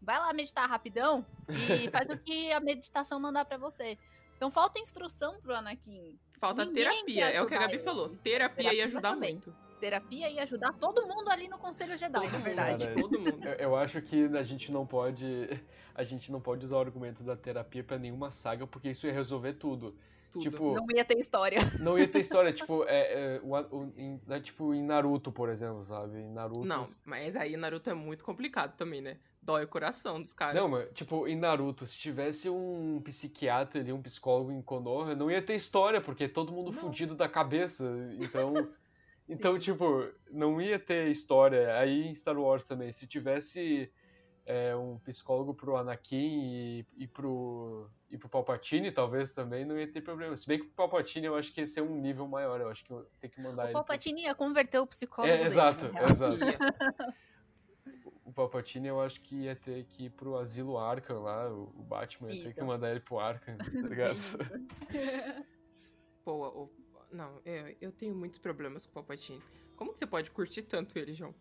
Vai lá meditar rapidão e [laughs] faz o que a meditação mandar para você. Então falta instrução pro Anakin. Falta Ninguém terapia, é o que a Gabi falou. Terapia, terapia ia ajudar também. muito. Terapia ia ajudar todo mundo ali no Conselho Jedi, todo na verdade. Cara, todo mundo. Eu, eu, acho que a gente não pode. [laughs] A gente não pode usar o argumento da terapia para nenhuma saga, porque isso ia resolver tudo. Tudo. Tipo, não ia ter história. Não ia ter [laughs] história, tipo, é, é, o, o, em, é, tipo em Naruto, por exemplo, sabe? Em Naruto. Não, mas aí Naruto é muito complicado também, né? Dói o coração dos caras. Não, mas, tipo, em Naruto, se tivesse um psiquiatra ali, um psicólogo em Konoha, não ia ter história, porque todo mundo não. fudido da cabeça. Então. [laughs] então, tipo, não ia ter história. Aí em Star Wars também, se tivesse é, um psicólogo pro Anakin e, e, pro, e pro Palpatine, talvez também, não ia ter problema. Se bem que pro Palpatine eu acho que ia ser um nível maior, eu acho que eu tenho que mandar o ele. O Palpatine pro... ia converter o psicólogo. É, dele, exato, exato. [laughs] o Palpatine eu acho que ia ter que ir pro Asilo Arkham lá, o Batman ia Isso. ter que mandar ele pro Arkham, [laughs] tá ligado? Pô, [laughs] o... não, eu, eu tenho muitos problemas com o Palpatine. Como que você pode curtir tanto ele, João?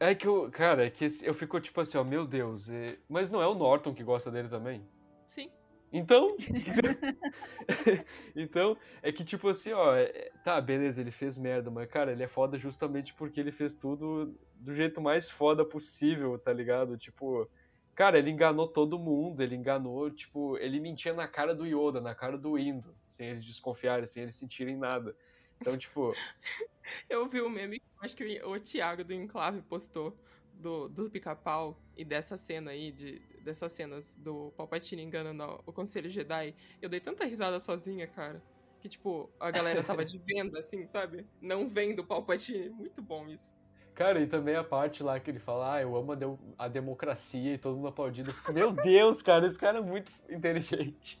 É que eu, cara, é que eu fico tipo assim, ó, meu Deus, é... mas não é o Norton que gosta dele também? Sim. Então, [laughs] então, é que tipo assim, ó, é, tá, beleza, ele fez merda, mas cara, ele é foda justamente porque ele fez tudo do jeito mais foda possível, tá ligado? Tipo, cara, ele enganou todo mundo, ele enganou, tipo, ele mentia na cara do Yoda, na cara do Indo, sem eles desconfiarem, sem eles sentirem nada. Então, tipo. [laughs] Eu vi o meme, acho que o Thiago do Enclave postou do, do pica-pau e dessa cena aí, de, dessas cenas do Palpatine enganando o Conselho Jedi, eu dei tanta risada sozinha, cara. Que, tipo, a galera tava de [laughs] venda, assim, sabe? Não vendo o Palpatine. Muito bom isso. Cara, e também a parte lá que ele fala, ah, eu amo a, de a democracia e todo mundo aplaudindo. Meu Deus, cara, esse cara é muito inteligente.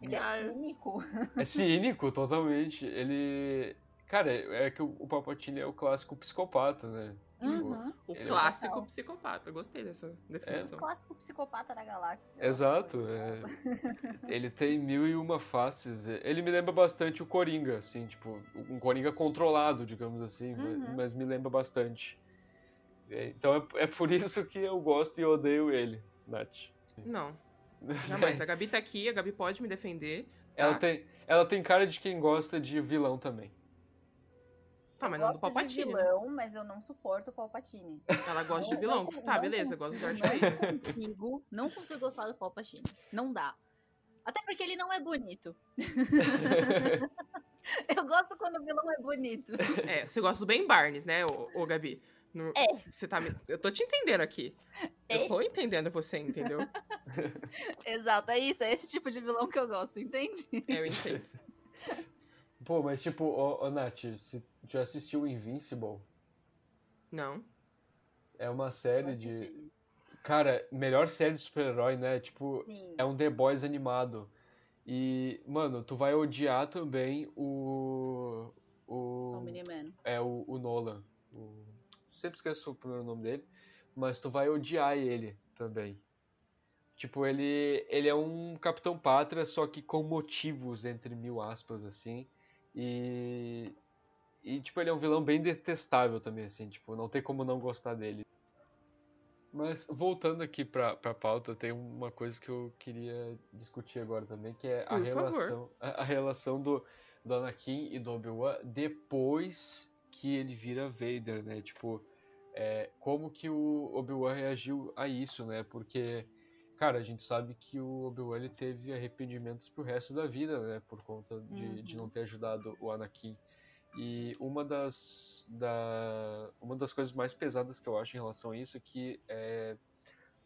Ele é cínico. É cínico, totalmente. Ele. Cara, é que o Palpatine é o clássico psicopata, né? Uhum. O é clássico psicopata. Gostei dessa O definição. clássico psicopata da galáxia. Exato. é. [laughs] Ele tem mil e uma faces. Ele me lembra bastante o Coringa, assim, tipo, um Coringa controlado, digamos assim, mas- Uhum. mas me lembra bastante. É, Então é, é por isso que eu gosto e odeio ele, Nath. Não, [laughs] jamais. A Gabi tá aqui, a Gabi pode me defender. Tá, Ela tem, ela tem cara de quem gosta de vilão também. Tá Eu mas não do Palpatine. né? vilão, mas eu não suporto o Palpatine. Ela gosta de Não- vilão. não- Tá, não beleza, consigo- gosto do Darth não Vader. consigo, não consigo gostar do Palpatine. Não dá. Até porque ele não é bonito. [laughs] Eu gosto quando o vilão é bonito. É, você gosta do Ben Barnes, né, ô, ô Gabi? No- É. Você tá me... Eu tô te entendendo aqui. É. Eu tô entendendo você, entendeu? [laughs] Exato, é isso. É esse tipo de vilão que eu gosto, entende? É, eu entendo. [laughs] Pô, mas tipo, ô, ô Nath, você já assistiu Invincible? Não. É uma série de. Cara, melhor série de super-herói, né? Tipo, Sim. é um The Boys animado. E, mano, tu vai odiar também o. O. O Miniman. É o, o Nolan. O- sempre esqueço o primeiro nome dele. Mas tu vai odiar ele também. Tipo, ele, ele é um Capitão Pátria, só que com motivos, entre mil aspas, assim. E. E, tipo, ele é um vilão bem detestável também, assim. Tipo, não tem como não gostar dele. Mas, voltando aqui pra, pra pauta, tem uma coisa que eu queria discutir agora também, que é a Por relação, a, a relação do, do Anakin e do Obi-Wan depois que ele vira Vader, né? Tipo, é, como que o Obi-Wan reagiu a isso, né? Porque, cara, a gente sabe que o Obi-Wan teve arrependimentos pro resto da vida, né? Por conta de, de Uhum. não ter ajudado o Anakin. E uma das, da, uma das coisas mais pesadas que eu acho em relação a isso é que é,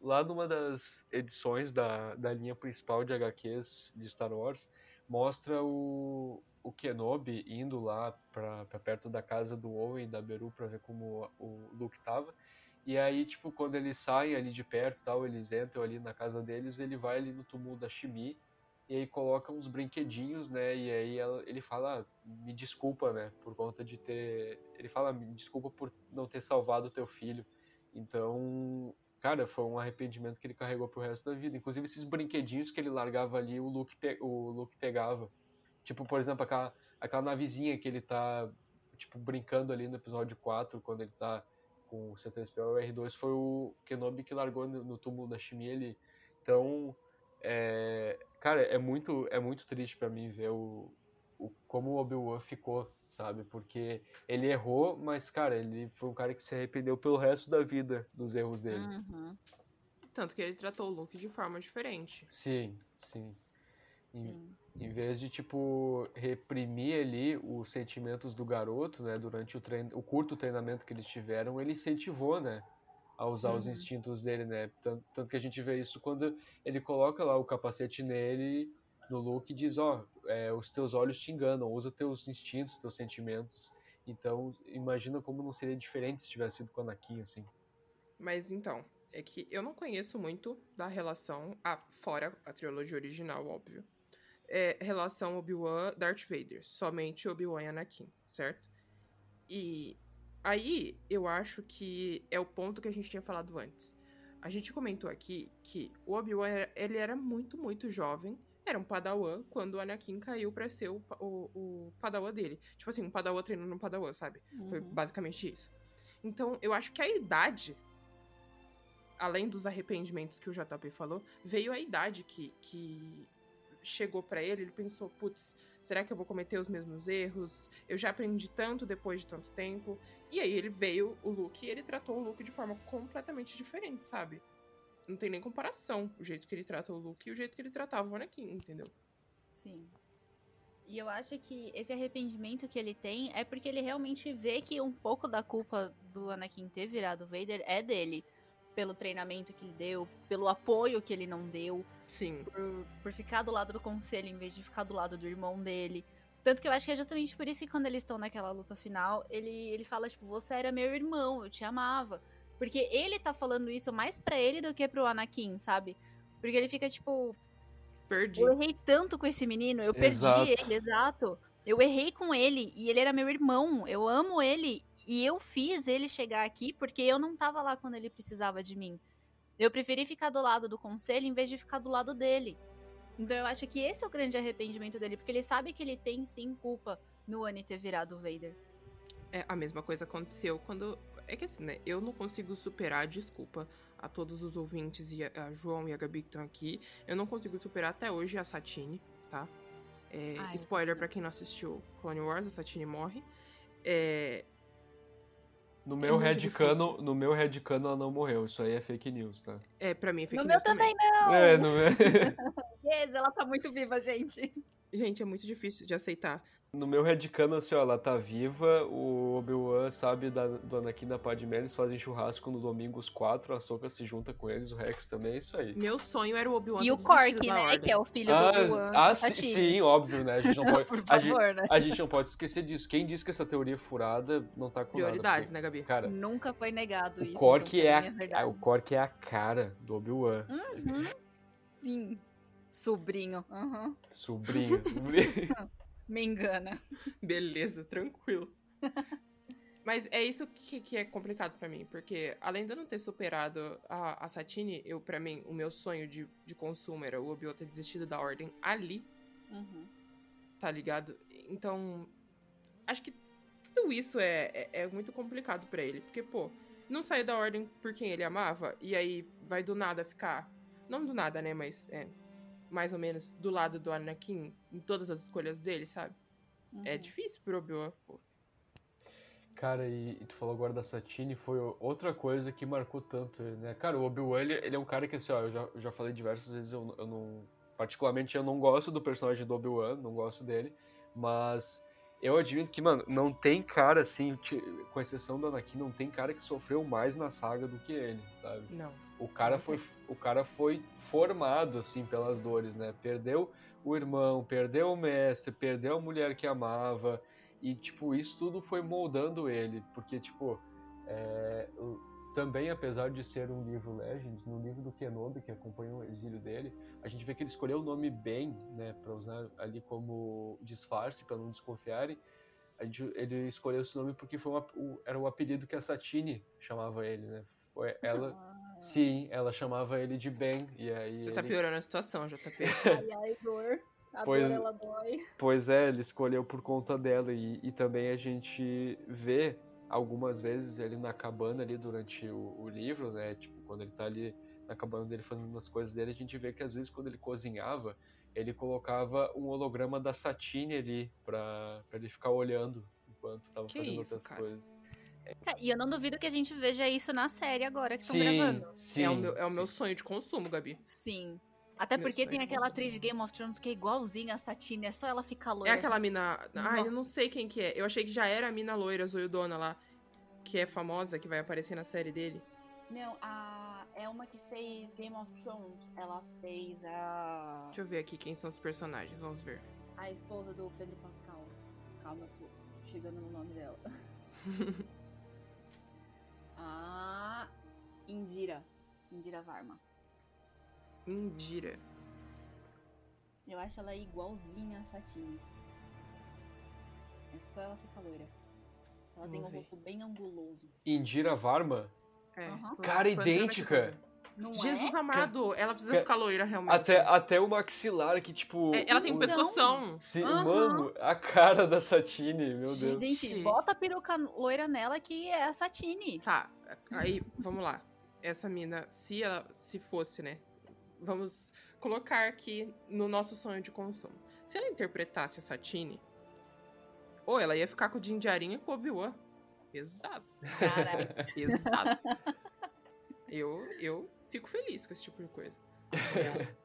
lá numa das edições da, da linha principal de HQs de Star Wars, mostra o, o Kenobi indo lá pra perto da casa do Owen e da Beru pra ver como o Luke tava. E aí, tipo, quando eles saem ali de perto tal, eles entram ali na casa deles, ele vai ali no túmulo da Shmi e aí coloca uns brinquedinhos, né? E aí ela- ele fala, me desculpa, né? Por conta de ter. Ele fala, me desculpa por não ter salvado o teu filho. Então, cara, foi um arrependimento que ele carregou pro resto da vida. Inclusive esses brinquedinhos que ele largava ali, o Luke, pe- o Luke pegava. Tipo, por exemplo, aquela, aquela navezinha que ele tá, tipo, brincando ali no episódio 4, quando ele tá com o C3PO e o R2, foi o Kenobi que largou no, no túmulo da Shmi ali. Então, é, cara, é muito, é muito triste pra mim ver o, o como o Obi-Wan ficou, sabe? Porque ele errou, mas, cara, ele foi um cara que se arrependeu pelo resto da vida dos erros dele. Uhum, Tanto que ele tratou o Luke de forma diferente. Sim, sim. Sim. Em vez de, tipo, reprimir ali os sentimentos do garoto, né? Durante o, trein... o curto treinamento que eles tiveram, ele incentivou, né? A usar os Sim. instintos dele, né? Tanto, tanto que a gente vê isso quando ele coloca lá o capacete nele, no Luke, e diz, ó, é, os teus olhos te enganam, usa teus instintos, teus sentimentos. Então, imagina como não seria diferente se tivesse sido com o Anakin, assim. Mas então, é que eu não conheço muito da relação, ah, fora a trilogia original, óbvio. É, relação Obi-Wan Darth Vader. Somente Obi-Wan e Anakin, certo? E aí eu acho que é o ponto que a gente tinha falado antes. A gente comentou aqui que o Obi-Wan era- ele era muito, muito jovem. Era um padawan quando o Anakin caiu pra ser o, o, o padawan dele. Tipo assim, um padawan treinando um padawan, sabe? Foi Uhum. basicamente isso. Então, eu acho que a idade, além dos arrependimentos que o JP falou, veio a idade que, que chegou pra ele. Ele pensou, putz, será que eu vou cometer os mesmos erros? Eu já aprendi tanto depois de tanto tempo. E aí ele veio, o Luke, e ele tratou o Luke de forma completamente diferente, sabe? Não tem nem comparação o jeito que ele trata o Luke e o jeito que ele tratava o Anakin, entendeu? Sim. E eu acho que esse arrependimento que ele tem é porque ele realmente vê que um pouco da culpa do Anakin ter virado Vader é dele. Pelo treinamento que ele deu, pelo apoio que ele não deu, Sim. por, por ficar do lado do conselho em vez de ficar do lado do irmão dele. Tanto que eu acho que é justamente por isso que quando eles estão naquela luta final, ele, ele fala, tipo, você era meu irmão, eu te amava. Porque ele tá falando isso mais pra ele do que pro Anakin, sabe? Porque ele fica, tipo, Perdi. eu errei tanto com esse menino, eu perdi Exato. ele, exato. Eu errei com ele e ele era meu irmão, eu amo ele e eu fiz ele chegar aqui porque eu não tava lá quando ele precisava de mim. Eu preferi ficar do lado do conselho em vez de ficar do lado dele. Então eu acho que esse é o grande arrependimento dele, porque ele sabe que ele tem sim culpa no Annie ter virado o Vader. É, a mesma coisa aconteceu quando. É que assim, né? Eu não consigo superar, desculpa a todos os ouvintes e a, a João e a Gabi que estão aqui. Eu não consigo superar até hoje a Satine, tá? É, eu spoiler pra quem não assistiu Clone Wars, a Satine morre. É, No meu muito headcanon, no meu headcanon ela não morreu. Isso aí é fake news, tá? é, pra mim é fake no news meu também não! É, no meu, [laughs] Yes, ela tá muito viva, gente. Gente, é muito difícil de aceitar. No meu headcanon, assim, ó, ela tá viva, o Obi-Wan sabe da, do Anakin da Padmé, eles fazem churrasco no domingo os quatro, a Soka se junta com eles, o Rex também, é isso aí. Meu sonho era o Obi-Wan E o Cork, né? ordem. Que é o filho do Ah, Obi-Wan. ah, Satine. sim, sim, óbvio, né? A gente não [laughs] pode, Por a, gente, favor, né? a gente não pode esquecer disso. Quem diz que essa teoria é furada não tá com Prioridades, nada. né, Gabi? porque, Cara, Nunca foi negado o isso. Cork então, é, pra mim a, verdade. o Cork é a cara do Obi-Wan. Uhum. Sim. Sobrinho. Uhum. Sobrinho. sobrinho. [laughs] Me engana. Beleza, tranquilo. [laughs] Mas é isso que, que é complicado pra mim, porque além de eu não ter superado a, a Satine, eu, para mim, o meu sonho de, de consumo era o Obi-Wan ter desistido da ordem ali, Uhum. tá ligado? Então, acho que tudo isso é, é, é muito complicado pra ele, porque, pô, não saiu da ordem por quem ele amava, e aí vai do nada ficar. Não do nada, né? Mas é mais ou menos do lado do Anakin em todas as escolhas dele, sabe? É Uhum. difícil pro Obi-Wan, pô. Cara, e, e tu falou agora da Satine, foi outra coisa que marcou tanto ele, né? Cara, o Obi-Wan, ele, ele é um cara que, assim, ó, eu já, eu já falei diversas vezes, eu, eu não... Particularmente, eu não gosto do personagem do Obi-Wan, não gosto dele, mas eu admito que, mano, não tem cara, assim, com exceção do Anakin, não tem cara que sofreu mais na saga do que ele, sabe? Não. O cara foi, o cara foi formado assim pelas dores, né? Perdeu o irmão, perdeu o mestre, perdeu a mulher que amava e tipo isso tudo foi moldando ele, porque tipo é, também apesar de ser um livro Legends, no livro do Kenobi que acompanha o exílio dele, a gente vê que ele escolheu o nome Ben, né, para usar ali como disfarce para não desconfiarem. A gente, ele escolheu esse nome porque foi uma- o- era o apelido que a Satine chamava ele, né? Foi ela [laughs] Ah, Sim, ela chamava ele de Ben, e aí Você tá ele- piorando a situação, [laughs] JP. Ai, ai, dor. A Pois- dor, ela dói. Pois é, ele escolheu por conta dela, e, e também a gente vê algumas vezes ele na cabana ali durante o, o livro, né, tipo, quando ele tá ali na cabana dele fazendo as coisas dele, a gente vê que às vezes quando ele cozinhava, ele colocava um holograma da Satine ali, pra, pra ele ficar olhando enquanto tava Que fazendo isso, outras cara? coisas. Cara, E eu não duvido que a gente veja isso na série agora que estão gravando. sim. é o meu, é o meu sonho de consumo, Gabi. Sim. Até porque tem aquela atriz de Game of Thrones que é igualzinha a Satine, é só ela ficar É loira. aquela mina. Ah, Não. eu não sei quem que é. Eu achei que já era a mina loira, zoiudona lá. Que é famosa, que vai aparecer na série dele. Não, a... é uma que fez Game of Thrones. Ela fez a. Deixa eu ver aqui quem são os personagens, vamos ver. A esposa do Pedro Pascal. Calma, tô chegando no nome dela. [laughs] a. Indira. Indira Varma. Indira. Eu acho ela igualzinha a Satine. É só ela ficar loira. Ela tem um Vamos ver. rosto bem anguloso. Indira Varma? É. Aham. Cara, idêntica. Não Jesus é? amado, ela precisa Ca- ficar loira realmente. Até, até o maxilar que, tipo... É, ela tem um pescoção. Sim, Aham. mano, a cara da Satine, meu Deus. Gente, Sim. bota a peruca loira nela que é a Satine. Tá, aí, vamos lá. Essa mina, se ela se fosse, né? Vamos colocar aqui no nosso sonho de consumo. Se ela interpretasse a Satine, ou ela ia ficar com o Din Djarin e com o Obi-Wan. Exato, Caralho. [laughs] exato. eu, eu fico feliz com esse tipo de coisa. [laughs]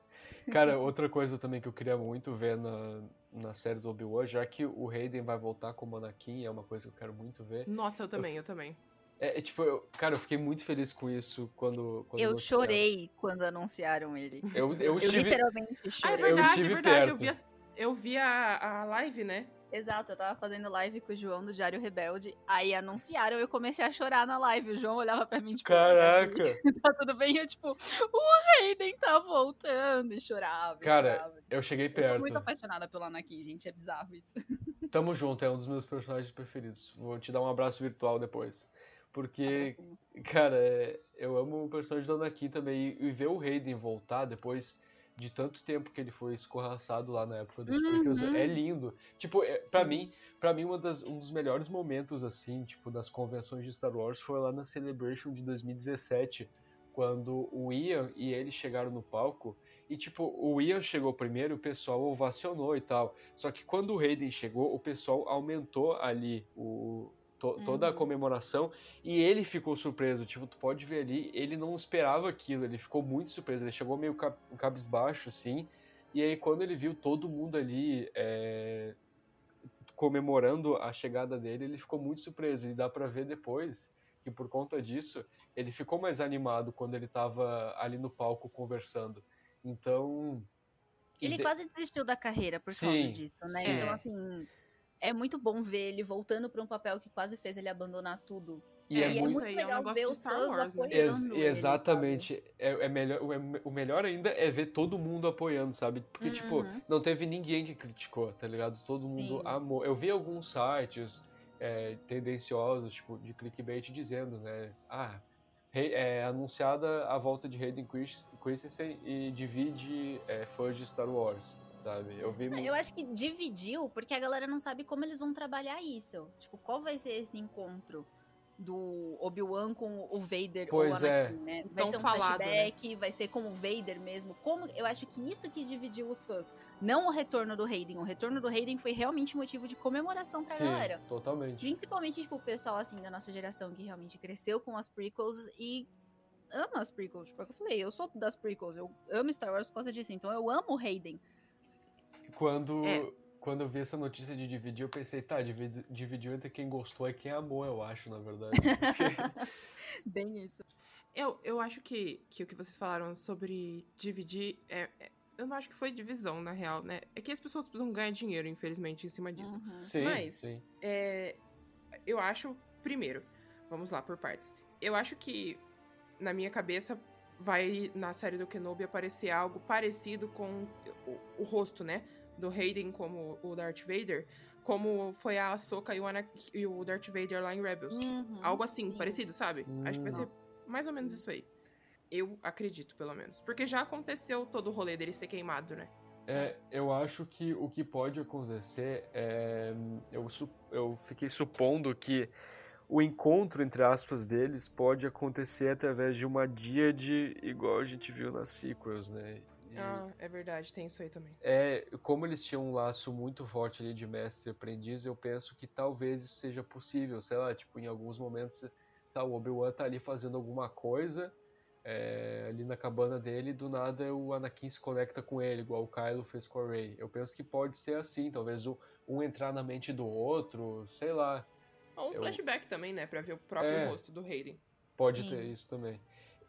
Cara, outra coisa também que eu queria muito ver na, na série do Obi-Wan, já que o Hayden vai voltar como Anakin, é uma coisa que eu quero muito ver. Nossa, eu também, eu também. É, é, tipo, eu- cara, eu fiquei muito feliz com isso quando, quando Eu anunciaram. chorei quando anunciaram ele. Eu, eu Eu estive... literalmente Ah, é chorei. Eu verdade, é verdade. Eu perto. vi, a, eu vi a, a live, né? Exato, eu tava fazendo live com o João do Diário Rebelde, aí anunciaram eu comecei a chorar na live. O João olhava pra mim, tipo, Caraca! tá tudo bem? [laughs] Eu, tipo, o Hayden tá voltando e chorava. e Cara, chorava. Eu cheguei eu sou perto. muito apaixonada pelo Anakin, gente, é bizarro isso. [laughs] Tamo junto, é um dos meus personagens preferidos. Vou te dar um abraço virtual depois. Porque, cara, é- eu amo o personagem do Anakin também. E, ver o Hayden voltar depois de tanto tempo que ele foi escorraçado lá na época dos Uhum. prequels é lindo. Tipo, é, pra Sim. mim, para mim uma das, um dos melhores momentos, assim, tipo, das convenções de Star Wars foi lá na Celebration de 2017, quando o Ian e ele chegaram no palco. E, tipo, o Ian chegou primeiro, o pessoal ovacionou e tal. Só que quando o Hayden chegou, o pessoal aumentou ali o, to- toda a Uhum. comemoração e ele ficou surpreso. Tipo, tu pode ver ali, ele não esperava aquilo, ele ficou muito surpreso. Ele chegou meio ca- cabisbaixo, assim. E aí, quando ele viu todo mundo ali é, comemorando a chegada dele, ele ficou muito surpreso. E dá pra ver depois que, por conta disso, ele ficou mais animado quando ele tava ali no palco conversando. Então. Ele de- quase desistiu da carreira por Sim, causa disso, né? sim. Então, assim, é muito bom ver ele voltando pra um papel que quase fez ele abandonar tudo. E é, e é muito aí, é um legal ver os Star fãs Wars, né? apoiando Ex- ele, exatamente. É, é melhor, o, é- o melhor ainda é ver todo mundo apoiando, sabe? Porque, tipo, Uhum. não teve ninguém que criticou, tá ligado? Todo mundo Sim. amou. Eu vi alguns sites é, tendenciosos, tipo, de clickbait dizendo, né? Ah, rei- é anunciada a volta de Hayden Christ- Christensen e divide é, fãs de Star Wars, sabe? Eu vi... Eu acho que dividiu porque a galera não sabe como eles vão trabalhar isso. Tipo, qual vai ser esse encontro do Obi-Wan com o Vader Pois ou o é. Anakin, né? Vai Tão ser um falado, né? flashback, vai ser como o Vader mesmo. Como eu acho que isso que dividiu os fãs, não o retorno do Hayden. O retorno do Hayden foi realmente motivo de comemoração pra Sim, galera. totalmente. Principalmente, tipo, o pessoal, assim, da nossa geração que realmente cresceu com as prequels e ama as prequels. Tipo, é eu falei, eu sou das prequels, eu amo Star Wars por causa disso. Então eu amo o Hayden. Quando, É. quando eu vi essa notícia de dividir, eu pensei, tá, dividi- dividiu entre quem gostou e quem amou, eu acho, na verdade. Porque- [laughs] Bem isso. Eu, eu acho que, que o que vocês falaram sobre dividir é, é- Eu não acho que foi divisão, na real, né? É que as pessoas precisam ganhar dinheiro, infelizmente, em cima disso. Uhum. sim, Mas- sim. É, eu acho, primeiro, vamos lá por partes. Eu acho que na minha cabeça vai na série do Kenobi aparecer algo parecido com o, o rosto, né, do Hayden como o Darth Vader, como foi a Ahsoka e o, e o Darth Vader lá em Rebels. Uhum. Algo assim, sim. parecido, sabe? Acho que vai ser mais ou menos sim. isso aí. Eu acredito, pelo menos. Porque já aconteceu todo o rolê dele ser queimado, né? É, eu acho que o que pode acontecer é. Eu, su- eu fiquei supondo que o encontro, entre aspas, deles pode acontecer através de uma díade igual a gente viu nas sequels, né? E Ah, é verdade, tem isso aí também. é, como eles tinham um laço muito forte ali de mestre e aprendiz, eu penso que talvez isso seja possível. Sei lá, tipo, em alguns momentos, sabe, o Obi-Wan tá ali fazendo alguma coisa. é, ali na cabana dele, e do nada o Anakin se conecta com ele, igual o Kylo fez com a Rey. Eu penso que pode ser assim, talvez um, um entrar na mente do outro, sei lá. Ou um Eu- flashback também, né? Pra ver o próprio É. rosto do Hayden. Pode Sim. ter isso também.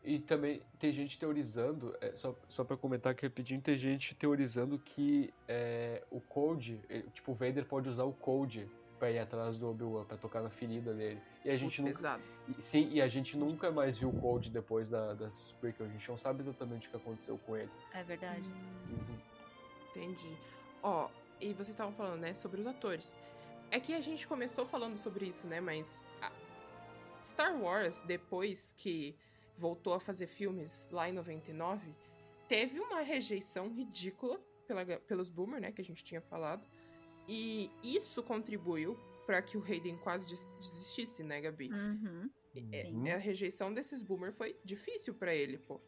E também tem gente teorizando, é, só, só pra comentar aqui rapidinho, tem gente teorizando que é, o Code, ele- tipo, o Vader pode usar o Code pra ir atrás do Obi-Wan, pra tocar na ferida dele. E a gente Muito nunca. pesado. e- Sim, e a gente nunca mais viu o Code depois da, das prequels. A gente não sabe exatamente o que aconteceu com ele. É verdade. Uhum. Entendi. Ó, e vocês estavam falando, né, sobre os atores. É que a gente começou falando sobre isso, né, mas a- Star Wars, depois que voltou a fazer filmes lá em 99, teve uma rejeição ridícula pela, pelos boomer, né, que a gente tinha falado. E isso contribuiu pra que o Hayden quase des- desistisse, né, Gabi? Uhum. É- Sim. a rejeição desses boomer foi difícil pra ele, pô.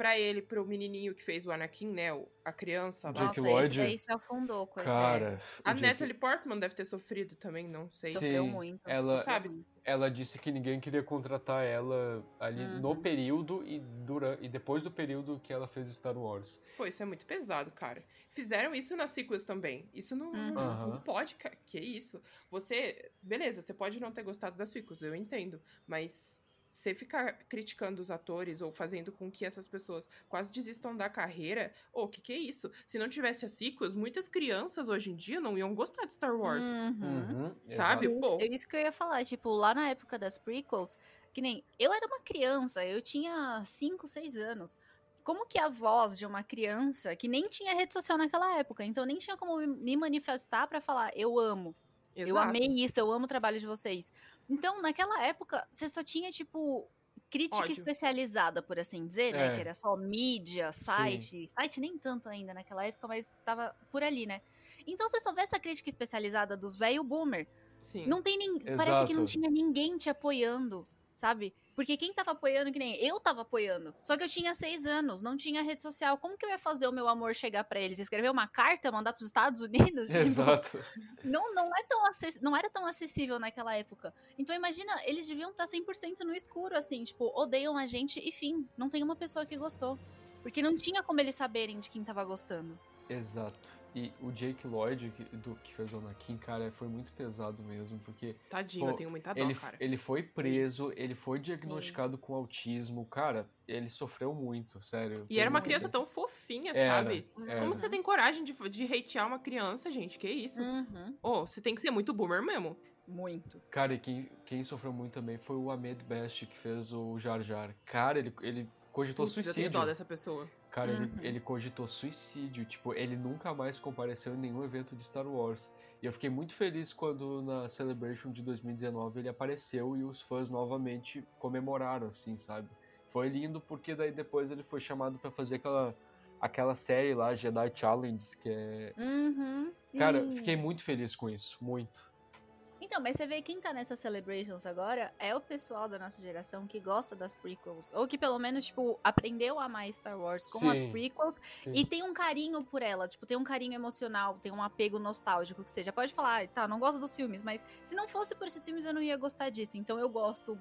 Pra ele, pro menininho que fez o Anakin, né, o- a criança lá. Jake Nossa, Lloyd. daí se afundou. Cara, A o Jake- Natalie Portman deve ter sofrido também, não sei. Sim. Sofreu muito. ela- Você sabe? ela disse que ninguém queria contratar ela ali Uhum. no período e, durante, e depois do período que ela fez Star Wars. Pô, isso é muito pesado, cara. Fizeram isso nas sequels também. Isso não, não- Uhum. não Aham. pode. Que isso? Você. Beleza, você pode não ter gostado das sequels, eu entendo. Mas você ficar criticando os atores ou fazendo com que essas pessoas quase desistam da carreira, o oh, que que é isso? Se não tivesse as sequels, muitas crianças hoje em dia não iam gostar de Star Wars. Uhum. Uhum, Sabe? Pô, É isso que eu ia falar, tipo, lá na época das prequels, que nem eu era uma criança, eu tinha 5, 6 anos. Como que a voz de uma criança que nem tinha rede social naquela época, então nem tinha como me manifestar pra falar eu amo, eu exato. amei isso, eu amo o trabalho de vocês. Então, naquela época, você só tinha, tipo, crítica Ódio. especializada, por assim dizer, né? É. Que era só mídia, site. Site nem tanto ainda naquela época, mas tava por ali, né? Então, você só vê essa crítica especializada dos velho boomer. Sim. Não tem nem. Parece que não tinha ninguém te apoiando, sabe? Porque quem tava apoiando, que nem eu tava apoiando. Só que eu tinha seis anos, não tinha rede social. Como que eu ia fazer o meu amor chegar pra eles? Escrever uma carta, mandar pros Estados Unidos? [laughs] Tipo, Exato. não, não, é tão acess- não era tão acessível naquela época. Então imagina, eles deviam estar 100% no escuro, assim, tipo, odeiam a gente e fim. Não tem uma pessoa que gostou. Porque não tinha como eles saberem de quem tava gostando. Exato. E o Jake Lloyd, que, do, que fez o Anakin, cara, foi muito pesado mesmo, porque Tadinho, Pô, eu tenho muita dó, ele, cara. ele foi preso, ele foi diagnosticado com autismo, cara, ele sofreu muito, sério. E era uma criança tão fofinha, Era, sabe? era. Como você tem coragem de, de hatear uma criança, gente? Que isso? Uhum. Ô, você tem que ser muito boomer mesmo. Muito. Cara, e quem, quem sofreu muito também foi o Ahmed Best, que fez o Jar Jar. Cara, ele, ele cogitou Putz, eu tenho suicídio. dó dessa pessoa. Cara, Uhum. ele, ele cogitou suicídio. Tipo, ele nunca mais compareceu em nenhum evento de Star Wars. E eu fiquei muito feliz quando na Celebration de 2019 ele apareceu e os fãs novamente comemoraram, assim, sabe? Foi lindo porque daí depois ele foi chamado pra fazer aquela, aquela série lá, Jedi Challenge, que é. Uhum. Cara, fiquei muito feliz com isso. Muito. Então, mas você vê quem tá nessas celebrations agora é o pessoal da nossa geração que gosta das prequels. Ou que pelo menos, tipo, aprendeu a amar Star Wars com as Sim. prequels Sim. e tem um carinho por ela. Tipo, tem um carinho emocional, tem um apego nostálgico, que seja. Pode falar, tá, não gosto dos filmes, mas se não fosse por esses filmes eu não ia gostar disso. Então eu gosto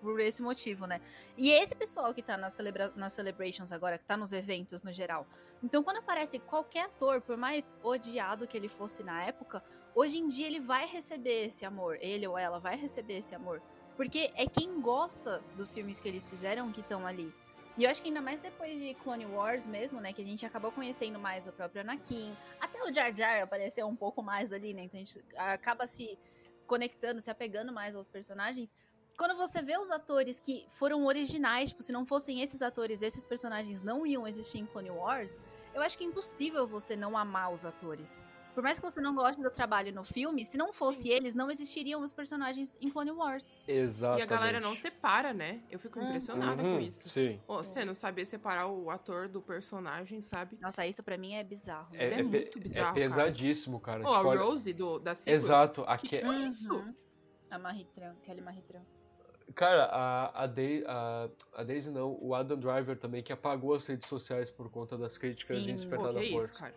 por esse motivo, né? E é esse pessoal que tá nas, celebra nas celebrations agora, que tá nos eventos no geral. Então, quando aparece qualquer ator, por mais odiado que ele fosse na época, hoje em dia ele vai receber esse amor. Ele ou ela vai receber esse amor. Porque é quem gosta dos filmes que eles fizeram que estão ali. E eu acho que ainda mais depois de Clone Wars mesmo, né? Que a gente acabou conhecendo mais o próprio Anakin. Até o Jar Jar apareceu um pouco mais ali, né? Então a gente acaba se conectando, se apegando mais aos personagens. Quando você vê os atores que foram originais, tipo, se não fossem esses atores, esses personagens não iam existir em Clone Wars, eu acho que é impossível você não amar os atores. Por mais que você não goste do trabalho no filme, se não fosse Sim. eles, não existiriam os personagens em Clone Wars. Exatamente. E a galera não separa, né? Eu fico Uhum. impressionada Uhum, com isso. Sim. Ô, você não saber separar o ator do personagem, sabe? Nossa, isso pra mim é bizarro. É pe- muito bizarro, É pesadíssimo, cara. Ô, a Tipo, olha- Rose do, da sequels, Exato. Que Aque... que foi isso? Uhum. A Maritran, Kelly Maritran. Cara, a, a, a, a Daisy não, o Adam Driver também, que apagou as redes sociais por conta das críticas Sim. de Pô, Despertar que da é isso, cara?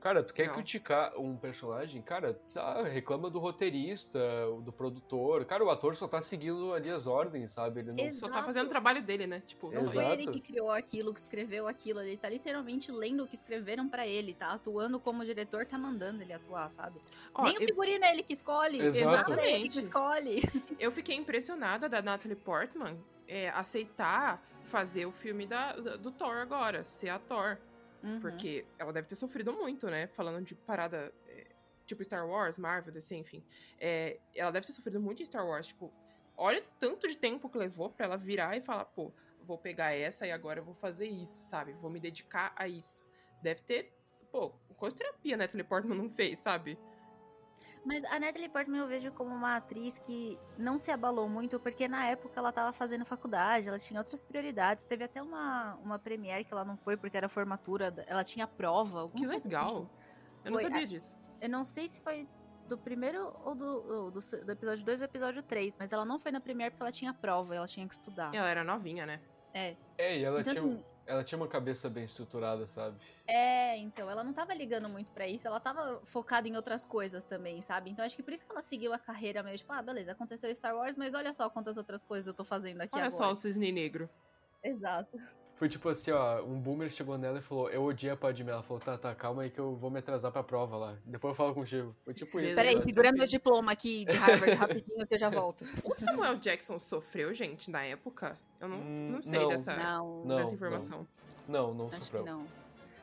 Cara, tu quer Não. criticar um personagem? Cara, ah, reclama do roteirista, do produtor. Cara, o ator só tá seguindo ali as ordens, sabe? Ele não. Exato. Só tá fazendo o trabalho dele, né? Tipo, Não foi ele que criou aquilo, que escreveu aquilo. Ele tá literalmente lendo o que escreveram pra ele, tá atuando como o diretor tá mandando ele atuar, sabe? Ó, Nem o eu, figurino é ele que escolhe. Exato. É ele que Exatamente. escolhe. [laughs] eu fiquei impressionada da Natalie Portman é, aceitar fazer o filme da- do Thor agora, ser a Thor. Uhum. Porque ela deve ter sofrido muito, né? Falando de parada é, tipo Star Wars, Marvel, DC, enfim. É, ela deve ter sofrido muito em Star Wars. Tipo, olha tanto de tempo que levou pra ela virar e falar, pô, vou pegar essa e agora eu vou fazer isso, sabe? Vou me dedicar a isso. Deve ter, pô, quanta terapia a Natalie Portman não fez, sabe? Mas a Natalie Portman eu vejo como uma atriz que não se abalou muito, porque na época ela tava fazendo faculdade, ela tinha outras prioridades. Teve até uma, uma premiere que ela não foi porque era formatura, ela tinha prova. Que coisa legal. assim. Eu não Foi, sabia disso. Eu não sei se foi do primeiro ou do, ou do, do episódio 2 ou episódio 3, mas ela não foi na premiere porque ela tinha prova, ela tinha que estudar. Ela era novinha, né? É. É, e ela, Então, tinha, um- ela tinha uma cabeça bem estruturada, sabe? É, então, ela não tava ligando muito pra isso, ela tava focada em outras coisas também, sabe? Então acho que por isso que ela seguiu a carreira meio tipo, ah, beleza, aconteceu Star Wars, mas olha só quantas outras coisas eu tô fazendo aqui Olha agora. só o cisne negro. Exato. Foi tipo assim, ó, um boomer chegou nela e falou, eu odiei a Padmé. Ela falou, tá, tá, calma aí que eu vou me atrasar pra prova lá. Depois eu falo contigo. Foi tipo isso. Peraí, segura meu diploma aqui de Harvard rapidinho que eu já volto. [laughs] O Samuel Jackson sofreu, gente, na época? Eu não, Hum, não sei não. dessa, Não, Não, dessa informação. Não, não acho sofreu. que não.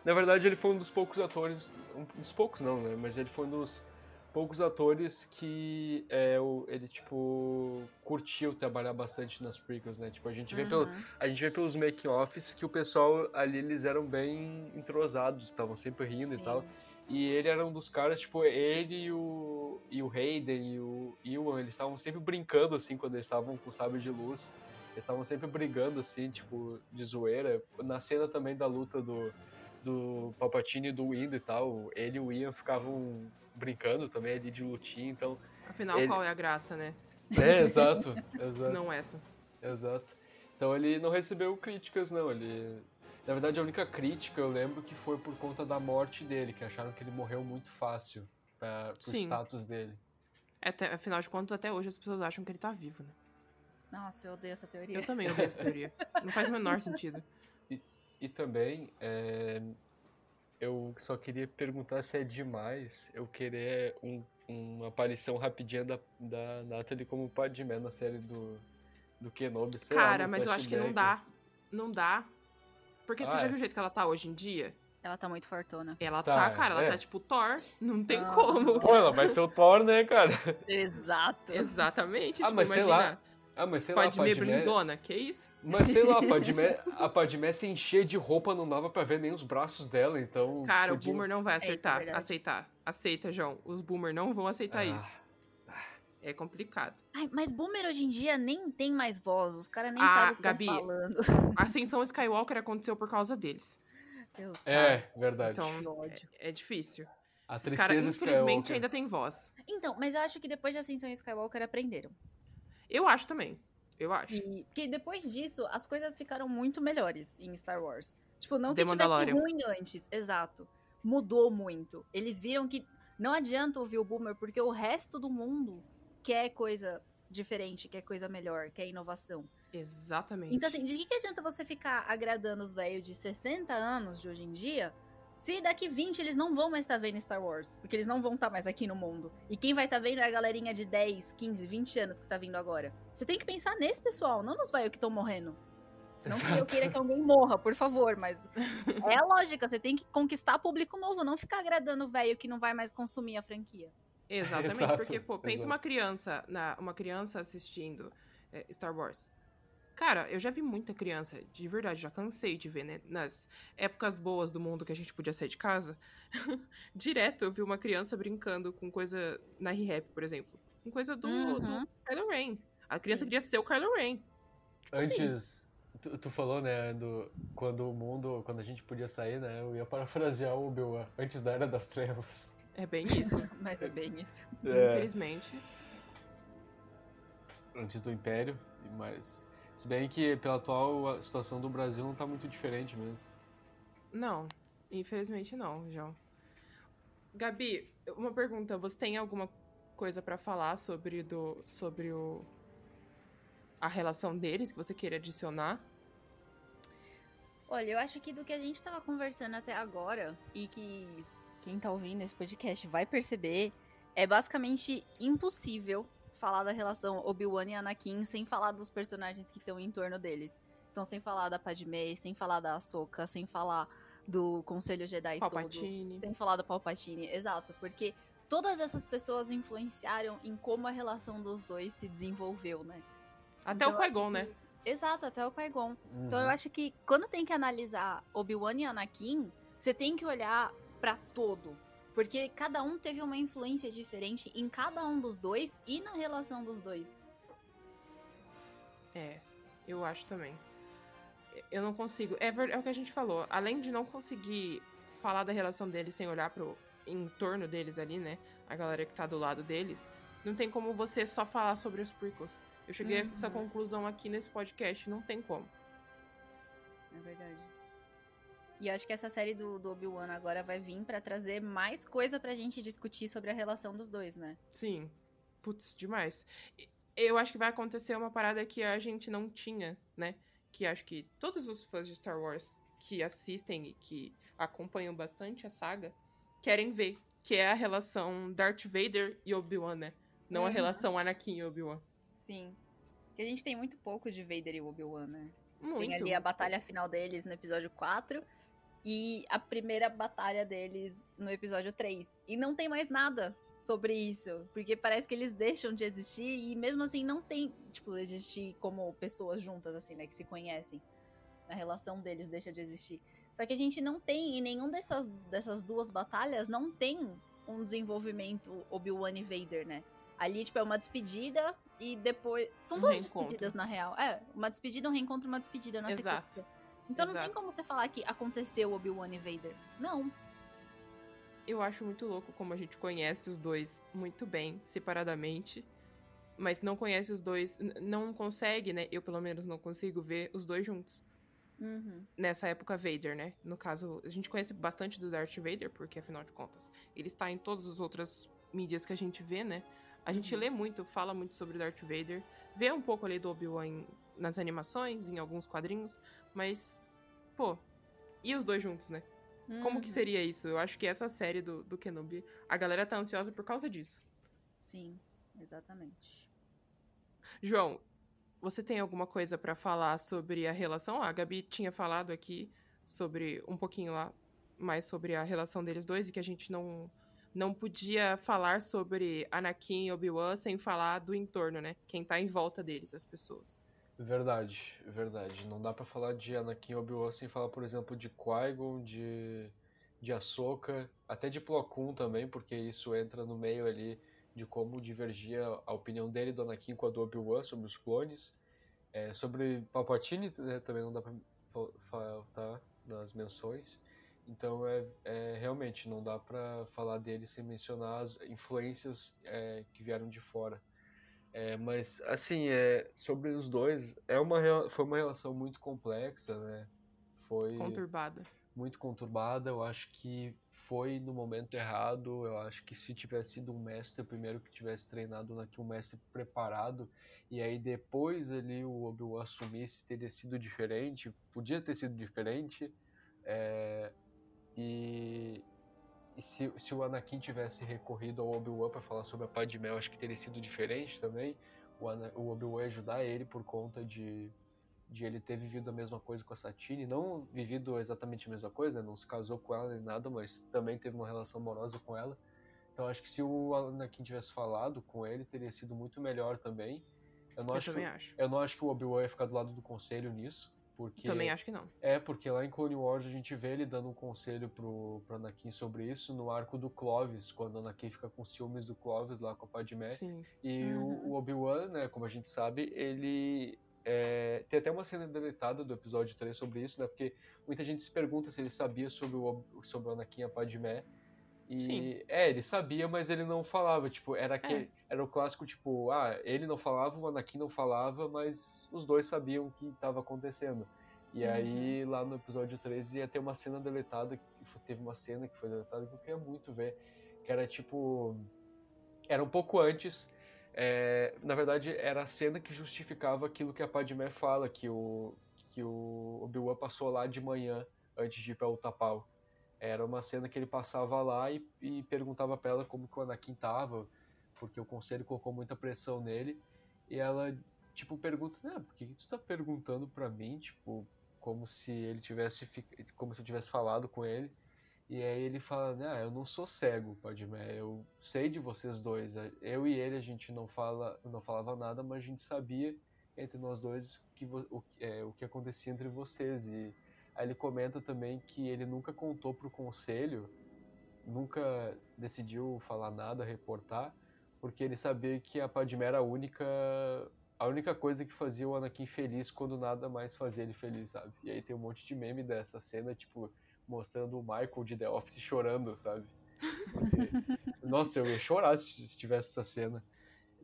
Na verdade, ele foi um dos poucos atores. Um dos poucos não, né? Mas ele foi um dos poucos atores que é, o- ele, tipo, curtiu trabalhar bastante nas prequels, né? Tipo, a gente vê, pelo, Uhum. a gente vê pelos making-offs que o pessoal ali, eles eram bem entrosados, estavam sempre rindo e Sim. tal. E ele era um dos caras, tipo, ele e o, e o Hayden e o Ewan, eles estavam sempre brincando, assim, quando eles estavam com o sabre de luz. Eles estavam sempre brigando, assim, tipo, de zoeira. Na cena também da luta do, do Palpatine e do Indo e tal, ele e o Ian ficavam brincando também ali de lutinha, então... Afinal, Ele- qual é a graça, né? É, [laughs] exato, Se exato. não essa. Exato. Então ele não recebeu críticas, não. Ele. Na verdade, a única crítica eu lembro que foi por conta da morte dele, que acharam que ele morreu muito fácil pra, pro Sim. status dele. Até, afinal de contas, até hoje as pessoas acham que ele tá vivo, né? Nossa, eu odeio essa teoria. Eu também odeio essa teoria. Não faz o menor [laughs] sentido. E também, é, eu só queria perguntar se é demais eu querer um- uma aparição rapidinha da, da Natalie como Padmé na série do, do Kenobi. sei lá, Cara, no mas eu acho que não dá. Não dá. Porque Ah, você já é. viu o jeito que ela tá hoje em dia? Ela tá muito fortona. Ela Tá, tá, cara, ela é. tá tipo Thor. Não tem Ah. como. Pô, ela vai ser o Thor, né, cara? Exato. Exatamente. Ah, tipo, mas sei imagina. lá, Ah, mas sei lá, Padmé blindona, que isso? Mas sei lá, a [laughs] Padmé, a Padmé se encher de roupa não dava pra ver nem os braços dela, então. Cara, o podiam- boomer não vai verdade. aceitar. Aceita, João. Os boomer não vão aceitar Ah. isso. É complicado. Ai, mas boomer hoje em dia nem tem mais voz. Os caras nem Ah, sabem o que Gabi. estão falando. A ascensão Skywalker aconteceu por causa deles. Eu sei. É, verdade. Então, é, é difícil. a Os tristeza caras, infelizmente, Skywalker. é ainda tem voz. Então, mas eu acho que depois de Ascensão Skywalker aprenderam. Eu acho também. Eu acho. E, porque depois disso, as coisas ficaram muito melhores em Star Wars. Tipo, não The que tivesse ruim antes, exato. Mudou muito. Eles viram que não adianta ouvir o Boomer, porque o resto do mundo quer coisa diferente, quer coisa melhor, quer inovação. Exatamente. Então, assim, de que, que adianta você ficar agradando os velhos de 60 anos de hoje em dia, se daqui 20 eles não vão mais estar vendo Star Wars? Porque eles não vão estar mais aqui no mundo. E quem vai estar vendo é a galerinha de 10, 15, 20 anos que tá vindo agora. Você tem que pensar nesse pessoal, não nos velhos que estão morrendo. Não que eu Exato. queira que alguém morra, por favor, mas [laughs] é a lógica, você tem que conquistar público novo, não ficar agradando o velho que não vai mais consumir a franquia. Exatamente, Exato, porque, pô, pensa exato. uma criança, na, uma criança assistindo é, Star Wars. Cara, eu já vi muita criança, de verdade, já cansei de ver, né? Nas épocas boas do mundo que a gente podia sair de casa. [laughs] Direto eu vi uma criança brincando com coisa na R-Rap, por exemplo. Com coisa do, Uhum. do Kylo Ren. A criança Sim. queria ser o Kylo Ren. Tipo assim, Antes, tu, tu falou, né, do quando o mundo, quando a gente podia sair, né, eu ia parafrasear o Obi-Wan, antes da Era das Trevas. É bem isso. [laughs] Mas é bem isso. Infelizmente. Antes do Império, mais... Se bem que, pela atual a situação do Brasil, não tá muito diferente mesmo. Não, infelizmente não, João. Gabi, uma pergunta. Você tem alguma coisa pra falar sobre, do, sobre o, a relação deles que você queira adicionar? Olha, eu acho que do que a gente tava conversando até agora, e que quem tá ouvindo esse podcast vai perceber, é basicamente impossível falar da relação Obi-Wan e Anakin sem falar dos personagens que estão em torno deles. Então, sem falar da Padmé, sem falar da Ahsoka, sem falar do Conselho Jedi todo, Palpatine. sem falar do Palpatine, exato, porque todas essas pessoas influenciaram em como a relação dos dois se desenvolveu, né? Até Então, o Qui-Gon, né? Exato, até o Qui-Gon. Então Uhum. eu acho que quando tem que analisar Obi-Wan e Anakin, você tem que olhar pra todo. Porque cada um teve uma influência diferente em cada um dos dois e na relação dos dois. É, eu acho também. Eu não consigo. É, é o que a gente falou. Além de não conseguir falar da relação deles sem olhar pro entorno deles ali, né? A galera que tá do lado deles. Não tem como você só falar sobre os prequels. Eu cheguei a essa Uhum. conclusão aqui nesse podcast. Não tem como. É verdade. E acho que essa série do, do Obi-Wan agora vai vir pra trazer mais coisa pra gente discutir sobre a relação dos dois, né? Sim. Putz, demais. Eu acho que vai acontecer uma parada que a gente não tinha, né? que acho que todos os fãs de Star Wars que assistem e que acompanham bastante a saga querem ver, que é a relação Darth Vader e Obi-Wan, né? Não Uhum. a relação Anakin e Obi-Wan. Sim. Porque a gente tem muito pouco de Vader e Obi-Wan, né? Muito. Tem ali a batalha final deles no episódio 4 e a primeira batalha deles no episódio 3. E não tem mais nada sobre isso, porque parece que eles deixam de existir e mesmo assim não tem, tipo, existir como pessoas juntas, assim, né, que se conhecem. A relação deles deixa de existir. Só que a gente não tem, em nenhum dessas, dessas duas batalhas, não tem um desenvolvimento Obi-Wan e Vader, né? Ali, tipo, é uma despedida e depois. São duas despedidas, na real. É, uma despedida, um reencontro, uma despedida na Exato. sequência. Então não tem Exato. como você falar que aconteceu Obi-Wan e Vader. Não. Eu acho muito louco como a gente conhece os dois muito bem, separadamente. Mas não conhece os dois. Não consegue, né? Eu, pelo menos, não consigo ver os dois juntos. Uhum. Nessa época, Vader, né? No caso, a gente conhece bastante do Darth Vader, porque afinal de contas, ele está em todas as outras mídias que a gente vê, né? A gente Uhum. lê muito, fala muito sobre Darth Vader, vê um pouco ali do Obi-Wan nas animações, em alguns quadrinhos, mas, pô, e os dois juntos, né? Como que Uhum. seria isso? Eu acho que essa série do, do Kenobi, a galera tá ansiosa por causa disso. Sim, exatamente. João, você tem alguma coisa pra falar sobre a relação? A Gabi tinha falado aqui sobre um pouquinho lá mais sobre a relação deles dois e que a gente não não podia falar sobre Anakin e Obi-Wan sem falar do entorno, né? Quem tá em volta deles, as pessoas. Verdade, verdade. Não dá pra falar de Anakin e Obi-Wan sem falar, por exemplo, de Qui-Gon, de, de Ahsoka, até de Plo Koon também, porque isso entra no meio ali de como divergia a opinião dele do Anakin com a do Obi-Wan sobre os clones. É, sobre Palpatine né, também não dá pra fal- faltar nas menções. Então é, é realmente não dá pra falar dele sem mencionar as influências é, que vieram de fora. É, mas assim, é, sobre os dois, é uma, foi uma relação muito complexa, né? Foi Conturbada. muito conturbada. Eu acho que foi no momento errado. Eu acho que se tivesse sido um mestre primeiro que tivesse treinado aqui, um mestre preparado, e aí depois ali o Obi-Wan assumisse, teria sido diferente. Podia ter sido diferente. é, e e se, se o Anakin tivesse recorrido ao Obi-Wan para falar sobre a Padmé, eu acho que teria sido diferente também. O, Ana- o Obi-Wan ajudar ele por conta de, de ele ter vivido a mesma coisa com a Satine. Não vivido exatamente a mesma coisa, né? não se casou com ela nem nada, mas também teve uma relação amorosa com ela. Então acho que se o Anakin tivesse falado com ele, teria sido muito melhor também. Eu não, Eu acho, que, acho. eu não acho que o Obi-Wan ia ficar do lado do conselho nisso. Porque Também acho que não. é, porque lá em Clone Wars a gente vê ele dando um conselho pro, pro Anakin sobre isso no arco do Clovis, quando o Anakin fica com ciúmes do Clovis lá com a Padmé. Sim. E Uhum. o, o Obi-Wan, né, como a gente sabe, ele. é, tem até uma cena deletada do episódio 3 sobre isso, né? Porque muita gente se pergunta se ele sabia sobre o, Ob- sobre o Anakin e a Padmé. E Sim. é, ele sabia, mas ele não falava. Tipo, era, que, É. era o clássico, tipo, ah, ele não falava, o Anakin não falava, mas os dois sabiam o que estava acontecendo. E Uhum. aí, lá no episódio 13, ia ter uma cena deletada, teve uma cena que foi deletada que eu queria muito ver, que era tipo. Era um pouco antes. é, na verdade, era a cena que justificava aquilo que a Padmé fala, que o, que o Obi-Wan passou lá de manhã, antes de ir pra Utapau. Era uma cena que ele passava lá e, e perguntava pra ela como que o Anakin tava, porque o conselho colocou muita pressão nele. E ela, tipo, pergunta, né, por que tu tá perguntando pra mim? Tipo, como se ele tivesse, como se eu tivesse falado com ele. E aí ele fala, né, ah, eu não sou cego, Padmé, eu sei de vocês dois. Eu e ele a gente não fala, não falava nada, mas a gente sabia entre nós dois que o, é, o que acontecia entre vocês. E aí ele comenta também que ele nunca contou pro conselho, nunca decidiu falar nada, reportar, porque ele sabia que a Padmé era a única a única coisa que fazia o Anakin feliz quando nada mais fazia ele feliz, sabe? E aí tem um monte de meme dessa cena, tipo, mostrando o Michael de The Office chorando, sabe? Porque, [laughs] nossa, eu ia chorar se se tivesse essa cena.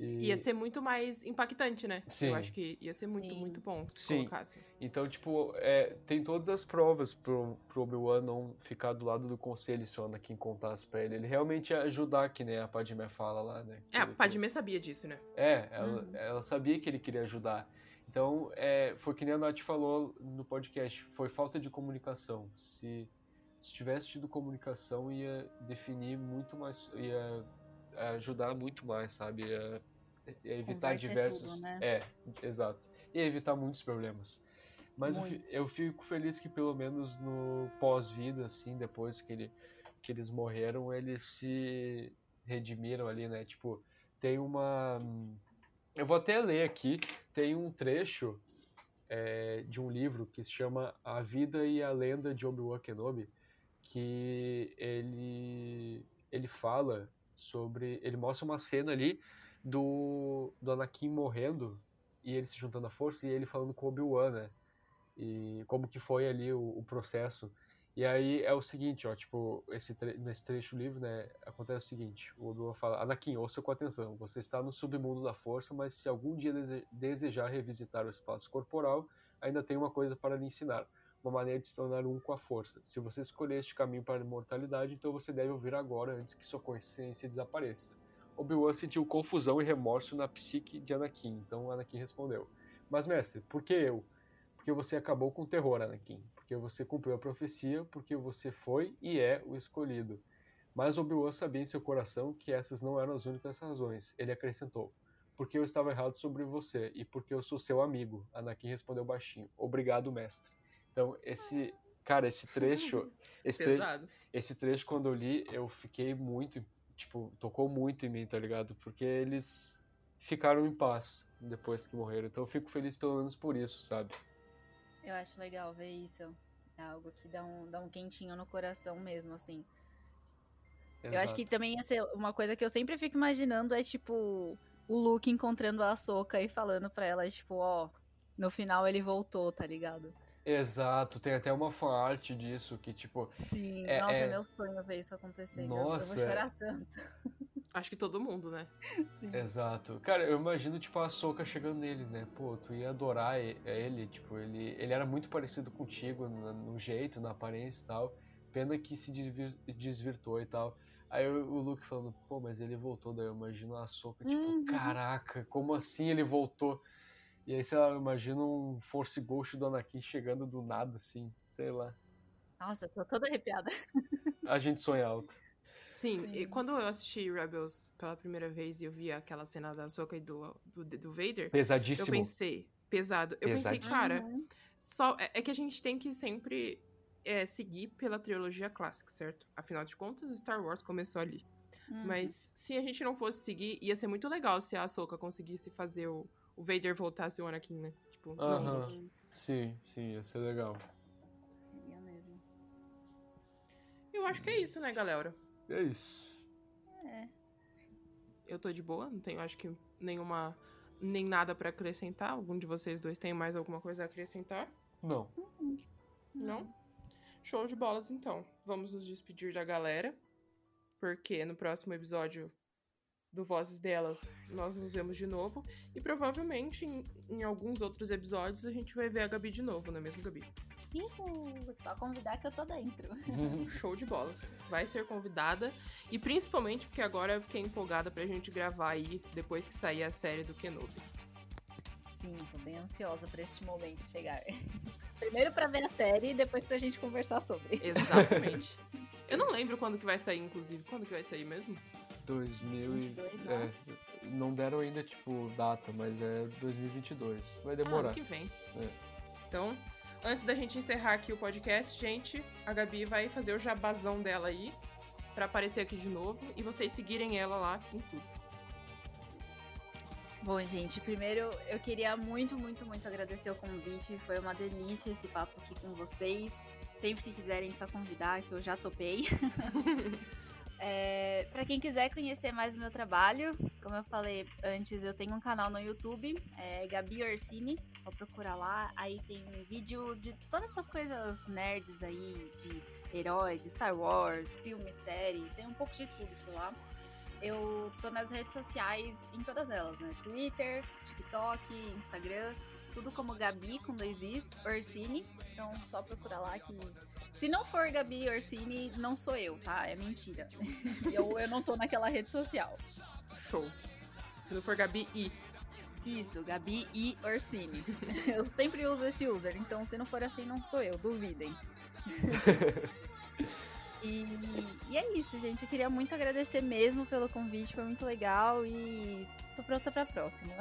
E- Ia ser muito mais impactante, né? Sim. Eu acho que ia ser muito, Sim. muito bom se Sim. colocasse. Então, tipo, é, tem todas as provas pro, pro Obi-Wan não ficar do lado do conselho se o Anakin contasse pra ele. Ele realmente ia ajudar, que nem a Padmé fala lá, né? É, a Que- Padmé sabia disso, né? É, ela, Uhum. ela sabia que ele queria ajudar. Então, é, foi que nem a Nath falou no podcast, foi falta de comunicação. Se, se tivesse tido comunicação, ia definir muito mais, ia ajudar muito mais, sabe? Ia evitar Conversa é diversos. tudo, né? É, exato. Ia evitar muitos problemas. Mas Muito. eu fico feliz que pelo menos no pós-vida, assim, depois que, ele, que eles morreram, eles se redimiram ali, né? Tipo, tem uma. Eu vou até ler aqui, tem um trecho é, de um livro que se chama A Vida e a Lenda de Obi-Wan Kenobi, que ele, ele fala sobre. Ele mostra uma cena ali do, do Anakin morrendo e ele se juntando à força e ele falando com Obi-Wan, né? E como que foi ali o, o processo. E aí é o seguinte, ó, tipo, esse tre nesse trecho livro, né, acontece o seguinte, o Obi-Wan fala, Anakin, ouça com atenção, você está no submundo da força, mas se algum dia dese desejar revisitar o espaço corporal, ainda tem uma coisa para lhe ensinar, uma maneira de se tornar um com a força. Se você escolher este caminho para a imortalidade, então você deve ouvir agora, antes que sua consciência desapareça. Obi-Wan sentiu confusão e remorso na psique de Anakin, então Anakin respondeu, mas mestre, por que eu? Porque você acabou com o terror, Anakin. Porque você cumpriu a profecia, porque você foi e é o escolhido. Mas Obi-Wan sabia em seu coração que essas não eram as únicas razões. Ele acrescentou: Porque eu estava errado sobre você e porque eu sou seu amigo. Anakin respondeu baixinho: Obrigado, mestre. Então, esse. Cara, esse trecho. [laughs] Esse, tre Pesado. esse trecho, quando eu li, eu fiquei muito. Tipo, tocou muito em mim, tá ligado? Porque eles ficaram em paz depois que morreram. Então eu fico feliz pelo menos por isso, sabe? Eu acho legal ver isso. É algo que dá um, dá um quentinho no coração mesmo, assim. Eu acho que Exato. também ia ser uma coisa que eu sempre fico imaginando é, tipo, o Luke encontrando a Soca e falando pra ela, tipo, ó, no final ele voltou, tá ligado? Exato, tem até uma fanart disso que, tipo, Sim, É- nossa, é- é meu sonho ver isso acontecendo. eu Nossa, vou chorar tanto. [laughs] Acho que todo mundo, né? Sim. exato. Cara, eu imagino, tipo, a Soca chegando nele, né? Pô, tu ia adorar e- ele, tipo, ele, ele era muito parecido contigo no, no jeito, na aparência e tal. Pena que se desvir- desvirtuou e tal. Aí o, o Luke falando, pô, mas ele voltou, daí eu imagino a Soca, tipo, Uhum. caraca, como assim ele voltou? E aí, sei lá, eu imagino um Force Ghost do Anakin chegando do nada, assim, sei lá. Nossa, eu tô toda arrepiada. [laughs] A gente sonha alto. Sim, Sim. e quando eu assisti Rebels pela primeira vez e eu vi aquela cena da Soka e do, do, do Vader, eu Pesadíssimo. pensei, pesado, eu pensei, cara, Uhum. só é, é que a gente tem que sempre é, seguir pela trilogia clássica, certo? Afinal de contas, Star Wars começou ali. Uhum. Mas se a gente não fosse seguir, ia ser muito legal se a Ahsoka conseguisse fazer o, o Vader ser o Anakin, né? Tipo, não, Aham. Sim, Sim, sim, ia ser legal. seria mesmo. eu acho que é isso, né, galera? É isso. É. Eu tô de boa, não tenho, acho que nenhuma. Nem nada pra acrescentar. Algum de vocês dois tem mais alguma coisa a acrescentar? Não. Não? Show de bolas, então. Vamos nos despedir da galera. Porque no próximo episódio do Vozes Delas, nós nos vemos de novo. E provavelmente em, em alguns outros episódios a gente vai ver a Gabi de novo, não é mesmo, Gabi? Só convidar que eu tô dentro. [laughs] Show de bolas. Vai ser convidada. E principalmente porque agora eu fiquei empolgada pra gente gravar aí depois que sair a série do Kenobi. Sim, tô bem ansiosa pra este momento chegar. [laughs] Primeiro pra ver a série e depois pra gente conversar sobre. Exatamente. [laughs] eu não lembro quando que vai sair, inclusive. Quando que vai sair mesmo? 2000 e... 22, não? é, não deram ainda, tipo, data, mas é 2022. Vai Ah, demorar. ano que vem. É. Então, antes da gente encerrar aqui o podcast, gente, a Gabi vai fazer o jabazão dela aí pra aparecer aqui de novo e vocês seguirem ela lá em tudo. Bom, gente, primeiro eu queria muito, muito, muito agradecer o convite. Foi uma delícia esse papo aqui com vocês. Sempre que quiserem, só convidar, que eu já topei. [laughs] é, para quem quiser conhecer mais o meu trabalho, como eu falei antes, eu tenho um canal no YouTube, é Gabi Orsini, só procurar lá. Aí tem vídeo de todas essas coisas nerds aí, de heróis, de Star Wars, filme, série, tem um pouco de tudo por lá. Eu tô nas redes sociais, em todas elas, né? Twitter, TikTok, Instagram, tudo como Gabi com dois Is, Orsini. Então só procurar lá que. Se não for Gabi Orsini, não sou eu, tá? É mentira. [laughs] eu, eu não tô naquela rede social. Show. Se não for Gabi, I. Isso, Gabi e Orsini. [laughs] Eu sempre uso esse user, então se não for assim, não sou eu, duvidem. [laughs] e, e, é isso, gente. Eu queria muito agradecer mesmo pelo convite, foi muito legal e tô pronta pra próxima.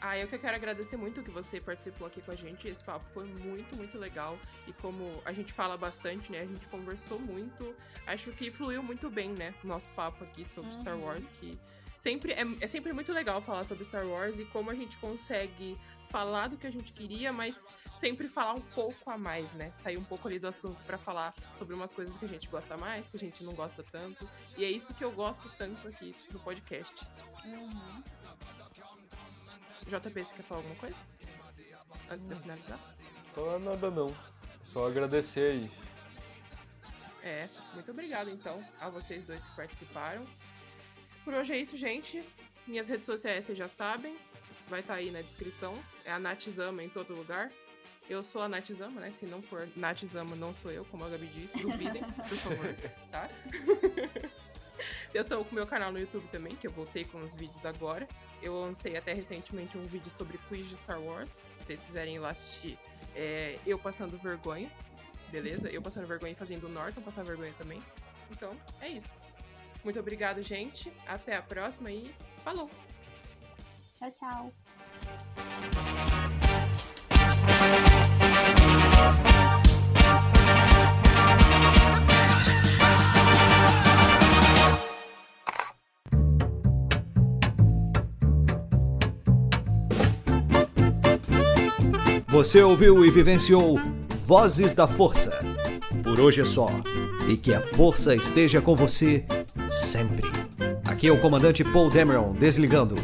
Ah, eu que quero agradecer muito que você participou aqui com a gente. Esse papo foi muito, muito legal. E como a gente fala bastante, né? A gente conversou muito. Acho que fluiu muito bem, né? Nosso papo aqui sobre uhum. Star Wars, que sempre é, é sempre muito legal falar sobre Star Wars e como a gente consegue falar do que a gente queria, mas sempre falar um pouco a mais, né? Sair um pouco ali do assunto para falar sobre umas coisas que a gente gosta mais, que a gente não gosta tanto. E é isso que eu gosto tanto aqui no podcast. Uhum. JP, você quer falar alguma coisa? Antes de eu finalizar? Falar nada não. Só agradecer aí. É, muito obrigado então a vocês dois que participaram. Por hoje é isso, gente. Minhas redes sociais vocês já sabem. Vai estar tá aí na descrição. É a Natizama em todo lugar. Eu sou a Natizama, né? Se não for Natizama, não sou eu, como a Gabi disse. Duvidem, por favor, [laughs] tá? [laughs] [laughs] eu tô com o meu canal no YouTube também, que eu voltei com os vídeos agora. Eu lancei até recentemente um vídeo sobre quiz de Star Wars. Se vocês quiserem ir lá assistir, é, eu passando vergonha, beleza? Eu passando vergonha e fazendo o Norton passar vergonha também. Então, é isso. Muito obrigado, gente. Até a próxima e falou! Tchau, tchau! Você ouviu e vivenciou Vozes da Força. Por hoje é só. E que a força esteja com você sempre. Aqui é o comandante Paul Dameron desligando.